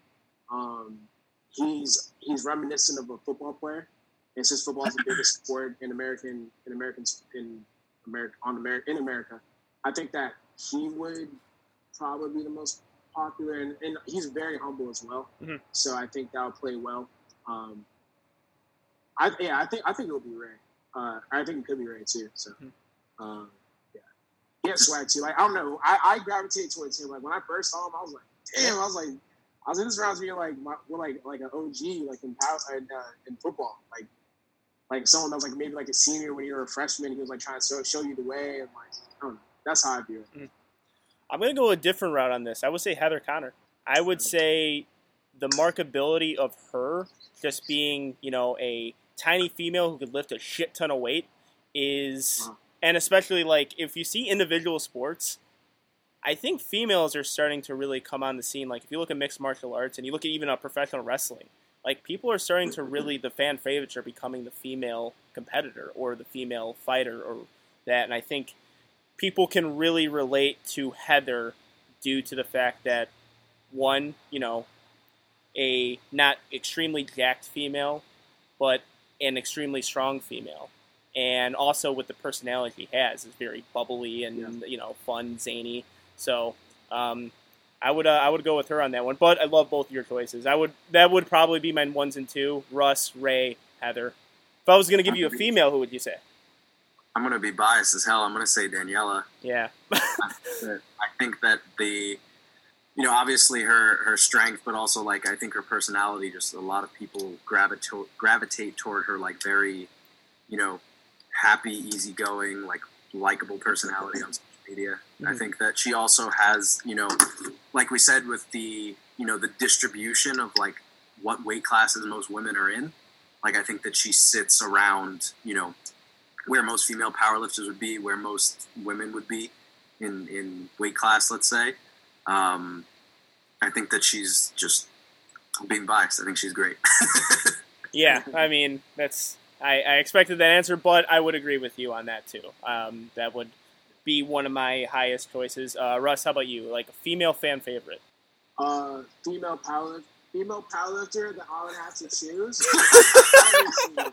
C: um, he's he's reminiscent of a football player. And since football is the biggest sport in American in Americans in America on America in America, I think that he would probably be the most popular, and, and he's very humble as well.
A: Mhm.
C: So I think that'll play well. Um, I yeah, I think I think it will be Ray. Uh, I think it could be Ray too. So,
A: Mhm.
C: um, yeah, he has swag too. Like I don't know, I, I gravitate towards him. Like when I first saw him, I was like, damn. I was like, I was in this round being like, my, we're like like an OG like in power in, uh, in football, like like someone that was like maybe like a senior when you were a freshman. He was like trying to show, show you the way, and like I don't know. That's how I view it.
A: I'm going to go a different route on this. I would say Heather Connor. I would say the markability of her just being, you know, a tiny female who could lift a shit ton of weight is, and especially like if you see individual sports, I think females are starting to really come on the scene. Like if you look at mixed martial arts and you look at even a professional wrestling, like people are starting to really the fan favorites are becoming the female competitor or the female fighter or that, and I think people can really relate to Heather due to the fact that one, you know, a not extremely jacked female, but an extremely strong female, and also with the personality she has is very bubbly and you know fun, zany. So um, I would uh, I would go with her on that one. But I love both your choices. I would that would probably be my ones and two: Russ, Ray, Heather. If I was going to give you a female, who would you say?
D: I'm going to be biased as hell. I'm going to say Daniela.
A: Yeah,
D: I think that the you know, obviously her her strength, but also like I think her personality. Just a lot of people gravitate gravitate toward her like very, you know, happy, easygoing, like likable personality on social media. I
A: Mhm.
D: think that she also has, you know, like we said with the you know the distribution of like what weight classes most women are in. Like I think that she sits around, you know, where most female powerlifters would be, where most women would be in in weight class, let's say. Um, I think that she's just being biased. I think she's great.
A: Yeah, I mean that's I, I expected that answer, but I would agree with you on that too. Um, that would be one of my highest choices. Uh, Russ, how about you? Like a female fan favorite?
C: Uh, female power, female powerlifter that I would have to choose.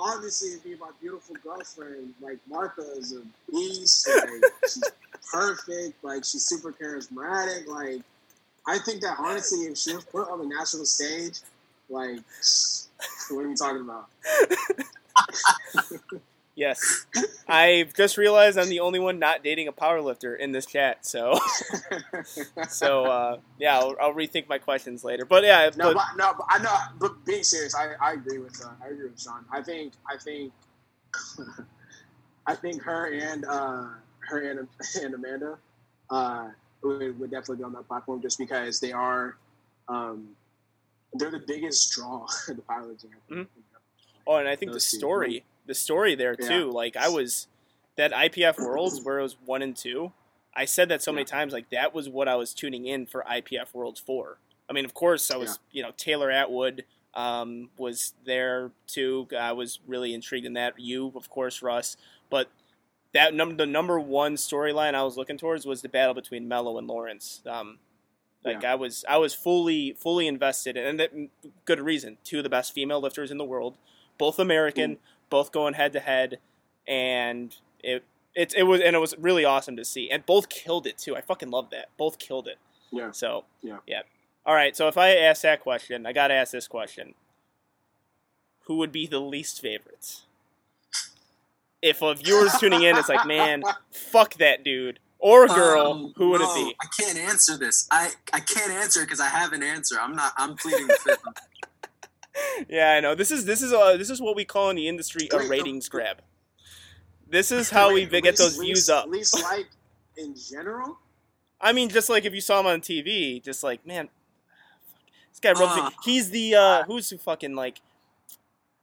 C: obviously, it'd be my beautiful girlfriend. Like Martha is a beast. Like she's perfect. Like she's super charismatic. Like I think that honestly, if she was put on the national stage, like what are you talking about?
A: Yes, I've just realized I'm the only one not dating a powerlifter in this chat. So, so uh, yeah, I'll, I'll rethink my questions later. But yeah,
C: No,
A: but,
C: no, but I know. But being serious, I, I agree with uh, I agree with Sean. I think I think I think her and uh, her and, and Amanda uh, would, would definitely be on that platform just because they are um, they're the biggest draw in the powerlifting.
A: Mhm. oh, and I think the
C: Those two.
A: story, the story there
C: Yeah.
A: too. Like I was that IPF Worlds where it was one and two. I said that so many
C: Yeah.
A: times. Like that was what I was tuning in for IPF Worlds for. I mean, of course, I was you know Taylor Atwood um, was there too. I was really intrigued in that. You, of course, Russ, but that number the number one storyline I was looking towards was the battle between Melo and Lawrence. Um, like I was, I was fully, fully invested, in, and that, good reason. Two of the best female lifters in the world, both American, both going head to head, and it, it, it was, and it was really awesome to see, and both killed it too. I fucking love that. Both killed it.
C: Yeah.
A: So
C: Yeah.
A: yeah. All right. So if I ask that question, I got to ask this question: Who would be the least favorites? If a viewer's tuning in, it's like, man, fuck that dude or girl.
D: Um,
A: who would
D: no,
A: it be?
D: I can't answer this. I, I can't answer it because I have an answer. I'm not. I'm pleading the fifth.
A: Yeah, I know. This is this is uh, this is what we call in the industry a ratings grab. This is how we get those views up.
C: Least like in general.
A: I mean, just like if you saw him on TV, just like man, this guy rubs me.
D: Uh,
A: He's the uh, who's who fucking like,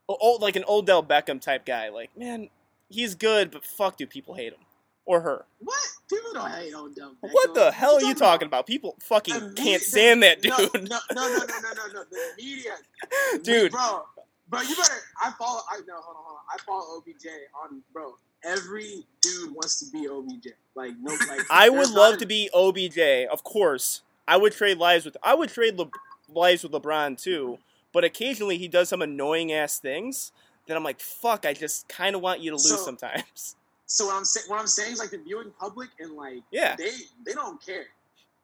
A: old like an Odell Beckham type guy. Like man, he's good, but fuck, do people hate him or her?
C: What people don't hate Odell. Beckham.
A: What the hell are you talking about? People fucking can't stand that dude,
C: No, no, no, no, no, no, no. The media,
A: dude.
C: bro, bro, you better. I follow. I no, hold on, hold on. I follow OBJ on, bro. Every dude wants to be OBJ. Like no, like
A: I would love to be OBJ, of course. I would trade lives with. I would trade lives with LeBron too. But occasionally he does some annoying ass things that I'm like, fuck. I just kind of want you to lose
C: So-
A: sometimes.
C: So what I'm saying, what I'm saying is like the viewing public and like
A: Yeah,
C: they they don't care,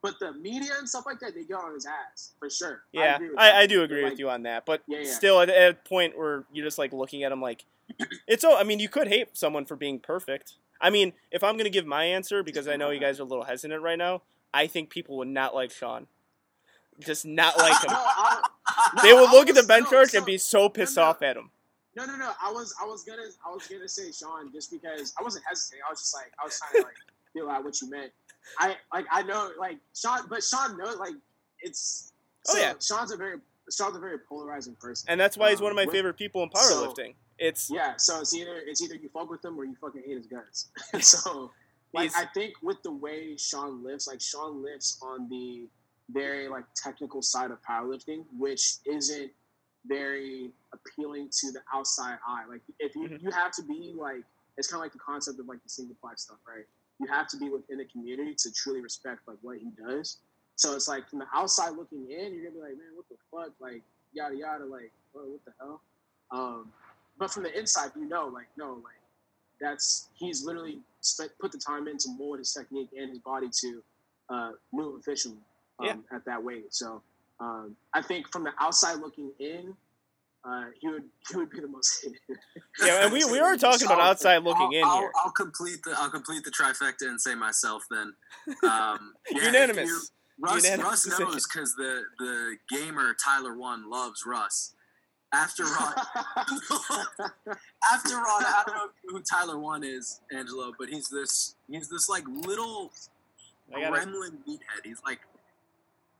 C: but the media and stuff like that they get on his ass for sure.
A: yeah.
C: with
A: I. I, do agree
C: But,
A: with you on that. But
C: Yeah, yeah.
A: still, at, at a point where you're just like looking at him like, it's. Oh, I mean, you could hate someone for being perfect. I mean, if I'm gonna give my answer because I know you guys are a little hesitant right now, I think people would not like Sean. Just not like him.
C: No, I, no,
A: They will
C: I
A: look at the bench
C: so-
A: and be so pissed
C: no.
A: off at him.
C: No, no, no. I was, I was gonna, I was gonna say Sean just because I wasn't hesitating. I was just like, I was trying to like feel out what you meant. I like, I know, like Sean, but Sean knows, like, it's.
A: Oh, yeah.
C: Sean's a very, Sean's a very polarizing person.
A: and that's why he's one of my
C: Um,
A: favorite people in
C: so-
A: powerlifting. it's
C: Yeah, so it's either it's either you fuck with him or you fucking hate his guts. so, like, I think with the way Sean lifts, like Sean lifts on the very like technical side of powerlifting, which isn't very appealing to the outside eye. Like, if you
A: Mhm.
C: you have to be like, it's kind of like the concept of like the single ply stuff, right? You have to be within the community to truly respect like what he does. So it's like from the outside looking in, you're gonna be like, man, what the fuck, like yada yada, like, oh, what the hell? Um, but from the inside, you know, like, no, like, that's he's literally spent, put the time in to mold his technique and his body to uh, move efficiently um,
A: Yeah.
C: at that weight. So um, I think from the outside looking in, uh, he would he would be the most hated.
A: yeah, and we, we are talking about outside looking
D: I'll,
A: in
D: I'll,
A: here.
D: I'll complete the I'll complete the trifecta and say myself then. Um, yeah,
A: Unanimous.
D: you- Russ,
A: Unanimous
D: Russ
A: decision.
D: knows because the the gamer Tyler1 loves Russ. After Ron, after Ron, I don't know who Tyler1 is, Angelo, but he's this he's this like little gremlin meathead. He's like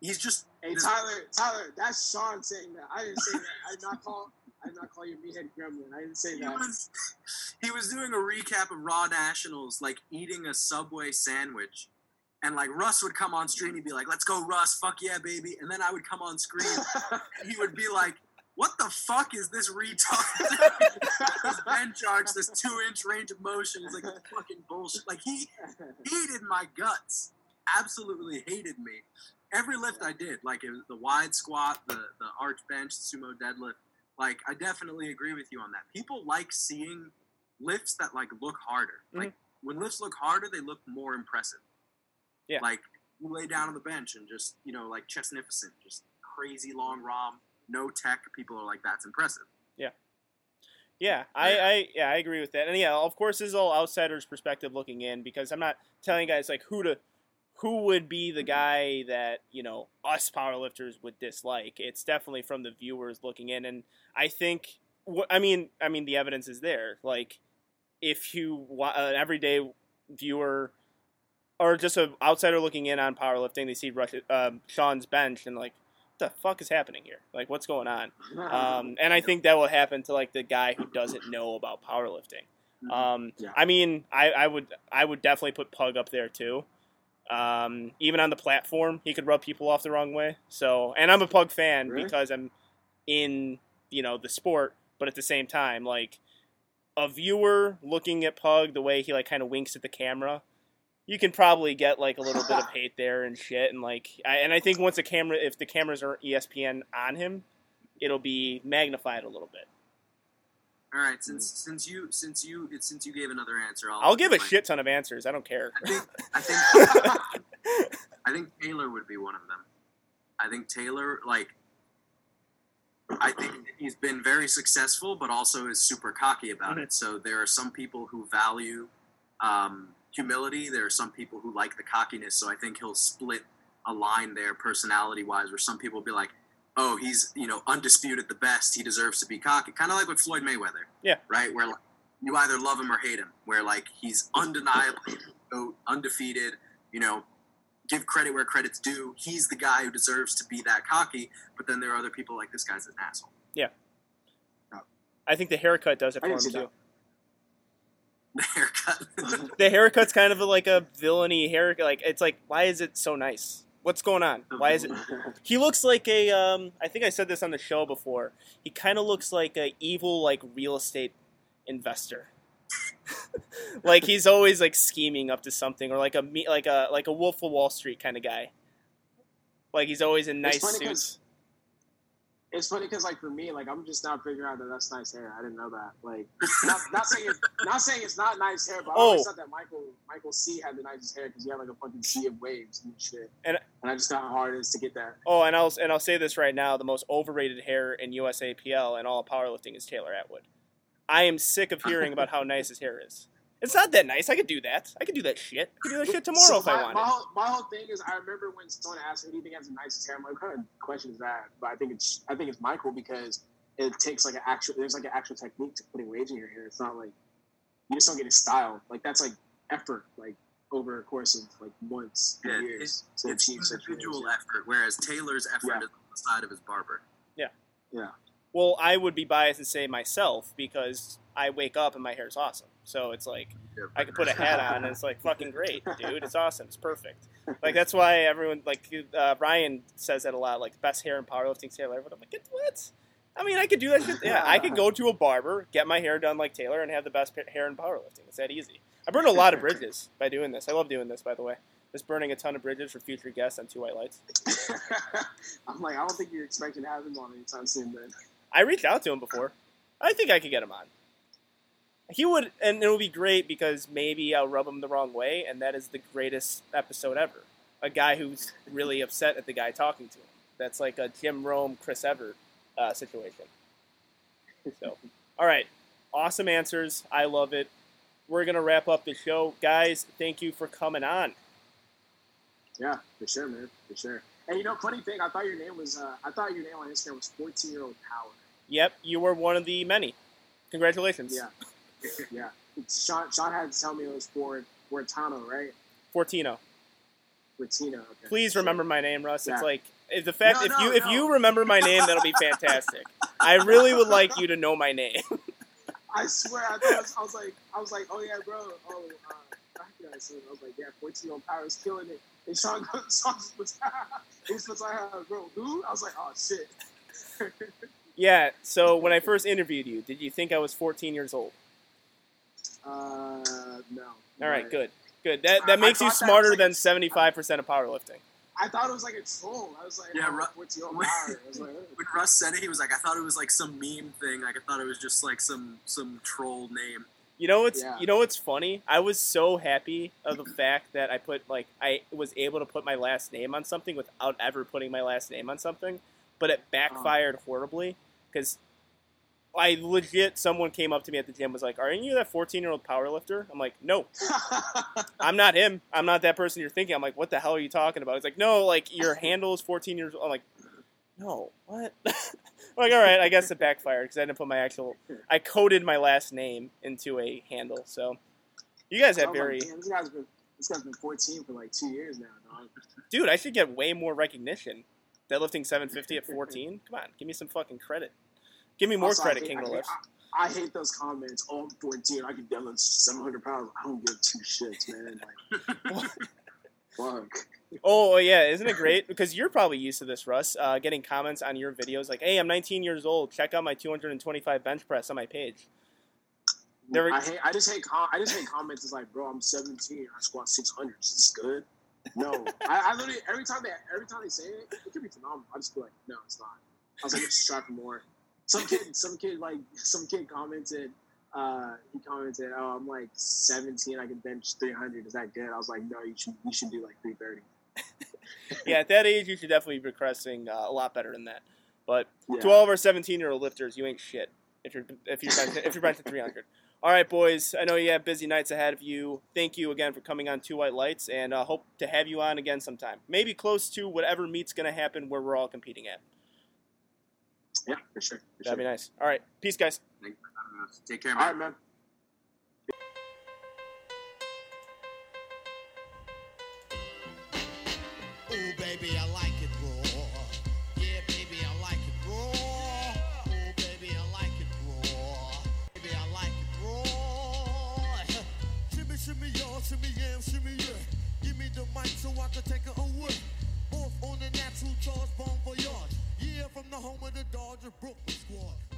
D: he's just
C: hey Tyler, Tyler, that's Sean saying that. I didn't say that. I did not call. I did not call you meathead gremlin. I didn't say
D: he
C: that.
D: was he was doing a recap of Raw Nationals, like eating a Subway sandwich. And like Russ would come on stream, he'd be like, "Let's go, Russ! Fuck yeah, baby!" And then I would come on screen, and he would be like, "What the fuck is this retard? this bench arch, this two-inch range of motion is like fucking bullshit." Like he hated my guts, absolutely hated me. Every lift I did, like the wide squat, the the arch bench, sumo deadlift. Like I definitely agree with you on that. People like seeing lifts that like look harder. Mm-hmm. Like when lifts look harder, they look more impressive.
A: Yeah.
D: Like you lay down on the bench and just you know like chestnificent, just crazy long rom, no tech. People are like that's impressive.
A: Yeah, I, I yeah I agree with that, and yeah, of course, this is all outsiders' perspective looking in because I'm not telling you guys like who to who would be the guy that you know us powerlifters would dislike. It's definitely from the viewers looking in, and I think I mean I mean the evidence is there. Like if you an everyday viewer or just an outsider looking in on powerlifting, they see Rush, um, Sean's bench and like. What the fuck is happening here? Like, what's going on? Um, and I think that will happen to like the guy who doesn't know about powerlifting. Um,
C: Yeah.
A: I mean, I, I would I would definitely put Pug up there too. Um, even on the platform, he could rub people off the wrong way. So, and I'm a Pug fan
C: Really?
A: because I'm in you know the sport, but at the same time, like a viewer looking at Pug the way he like kind of winks at the camera. You can probably get like a little bit of hate there and shit, and like, I, and I think once a camera, if the cameras are ESPN on him, it'll be magnified a little bit.
D: All right, since since you since you since you gave another answer, I'll
A: I'll give a
D: my-
A: shit ton of answers. I don't care.
D: I think I think I think Taylor would be one of them. I think Taylor, like, I think he's been very successful, but also is super cocky about it. So there are some people who value um, humility. There are some people who like the cockiness. So I think he'll split a line there, personality-wise, where some people will be like, "Oh, he's you know undisputed the best. He deserves to be cocky." Kind of like with Floyd Mayweather.
A: Yeah.
D: Right. Where like, you either love him or hate him. Where like he's undeniably undefeated. You know, give credit where credit's due. He's the guy who deserves to be that cocky. But then there are other people like this guy's an asshole. Yeah. Oh.
A: I think the haircut does it for him too.
C: that.
D: The haircut.
A: The haircut's kind of like a villainy haircut. Like it's like, why is it so nice? What's going on? Why is it? He looks like a. Um, I think I said this on the show before. He kind of looks like a evil like real estate investor. like he's always like scheming up to something, or like a me- like a like a Wolf of Wall Street kind of guy. Like he's always in nice suits.
C: It's funny because, like, for me, like, I'm just now figuring out that that's nice hair. I didn't know that. Like, not, not saying it's not saying it's not nice hair, but I always
A: Oh.
C: thought that Michael Michael C had the nicest hair because he had like a fucking sea of waves and shit.
A: And-
C: and I just know how hard it is to get that.
A: Oh, and I'll and I'll say this right now: the most overrated hair in USAPL and all powerlifting is Taylor Atwood. I am sick of hearing about how nice his hair is. It's not that nice. I could do that. I could do that shit. I could do that shit tomorrow
C: So
A: if
C: my,
A: I
C: My
A: wanted.
C: whole, my whole thing is, I remember when someone asked me, "Who do you think has the nicest hair?" I'm like, "What kind of question is that?" But I think it's I think it's Michael because it takes like an actual there's like an actual technique to putting waves in your hair. It's not like you just don't get it styled. Like that's like effort, like over a course of like months and
D: Yeah,
C: years to
D: it's
C: achieve
D: individual
C: waves.
D: effort, whereas Taylor's effort
C: Yeah.
D: is on the side of his barber.
A: Well, I would be biased and say myself because I wake up and my hair's awesome. So it's like I could put a hat on and it's like fucking great, dude. It's awesome. It's perfect. Like that's why everyone like uh, Ryan says that a lot. Like best hair in powerlifting, Taylor. But I'm like, what? I mean, I could do that. Yeah, I could go to a barber, get my hair done like Taylor, and have the best hair in powerlifting. It's that easy. I burned a lot of bridges by doing this. I love doing this, by the way. Just burning a ton of bridges for future guests on Two White Lights.
C: I'm like, I don't think you're expecting to have him on anytime soon, man.
A: I reached out to him before. I think I could get him on. He would, and it would be great because maybe I'll rub him the wrong way, and that is the greatest episode ever. A guy who's really upset at the guy talking to him. That's like a Jim Rome, Chris Everett uh, situation. So, all right, awesome answers. I love it. We're gonna wrap up the show, guys. Thank you for coming on.
C: Yeah, for sure, man, for sure. And you know, funny thing, I thought your name was, uh, I thought your name on Instagram was 14 year old power.
A: Yep, you were one of the many. Congratulations.
C: Yeah, yeah. Sean, Sean had to tell me it was for Fortano, right?
A: Fortino.
C: Fortino. Okay.
A: Please remember my name, Russ. It's like if the fact
C: No,
A: if
C: no,
A: you if
C: no.
A: you remember my name, that'll be fantastic. I really would like you to know my name.
C: I swear, I thought I was, I was like, I was like, oh yeah, bro. Oh, uh, I recognize him. I was like, yeah, 14 year old power is killing it. And Sean goes, Sean just puts, he puts like, uh, bro, who? I was like, oh shit.
A: Yeah. So when I first interviewed you, did you think I was 14 years old?
C: Uh, no.
A: All right, good, good. That that
C: I
A: makes you
C: thought that
A: smarter
C: like-
A: than 75 percent of powerlifting.
C: I thought it was like a troll. I was like,
D: Yeah,
C: oh,
D: Ru-
C: 14 year old power. I was like, oh.
D: When Russ said it, he was like, I thought it was like some meme thing. Like I thought it was just like some some troll name.
A: You know what's
C: Yeah.
A: you know what's funny? I was so happy of the fact that I put like I was able to put my last name on something without ever putting my last name on something, but it backfired horribly because I legit someone came up to me at the gym was like, "Aren't you that 14 year old power lifter?" I'm like, "No, I'm not him. I'm not that person you're thinking." I'm like, "What the hell are you talking about?" He's like, "No, like your handle is 14 years old." I'm like, "No, what?" I'm like, all right, I guess it backfired because I didn't put my actual. I coded my last name into a handle. So, you guys have very,
C: damn, this guy's been this guy's been 14 for like two years now, dog.
A: dude. I should get way more recognition. Deadlifting 750 at 14. Come on, give me some fucking credit. Give me more
C: Also, I
A: credit,
C: hate-
A: King of Lifts.
C: I, hate those comments. Oh, I'm 14. I can deadlift 700 pounds. I don't give two shits, man. Like, fuck.
A: Oh yeah, isn't it great? Because you're probably used to this, Russ. Uh, getting comments on your videos like, "Hey, I'm 19 years old. Check out my 225 bench press on my page." There-
C: I hate. I just hate. Com- I just hate comments. It's like, bro, I'm 17. I squat 600. Is this good? No. I, I literally every time they every time they say it, it could be phenomenal. I just be like, no, it's not. I was like, let's try for more. Some kid, some kid, like some kid commented. Uh, he commented, "Oh, I'm like 17. I can bench 300. Is that good?" I was like, "No, you should. You should do like 330."
A: Yeah, at that age, you should definitely be requesting uh, a lot better than that. But
C: Yeah.
A: to all of our 17 year old lifters, you ain't shit if you're if you're benching, if you're benching 300. All right, boys. I know you have busy nights ahead of you. Thank you again for coming on Two White Lights, and uh, hope to have you on again sometime. Maybe close to whatever meet's going to happen where we're all competing at.
C: Yeah, for sure. For
A: That'd
C: sure.
A: be nice. All right. Peace, guys.
D: Take care, man. All right, man. Ooh, baby, I like it raw. Yeah,
C: baby,
D: I
C: like it raw.
B: Ooh, baby, I like it raw. Baby, I like it raw. shimmy, shimmy, y'all, shimmy, yeah, shimmy, yeah. Give me the mic so I can take it away. Off on the natural charge, bomb for you from the home of the Dodger Brooklyn squad.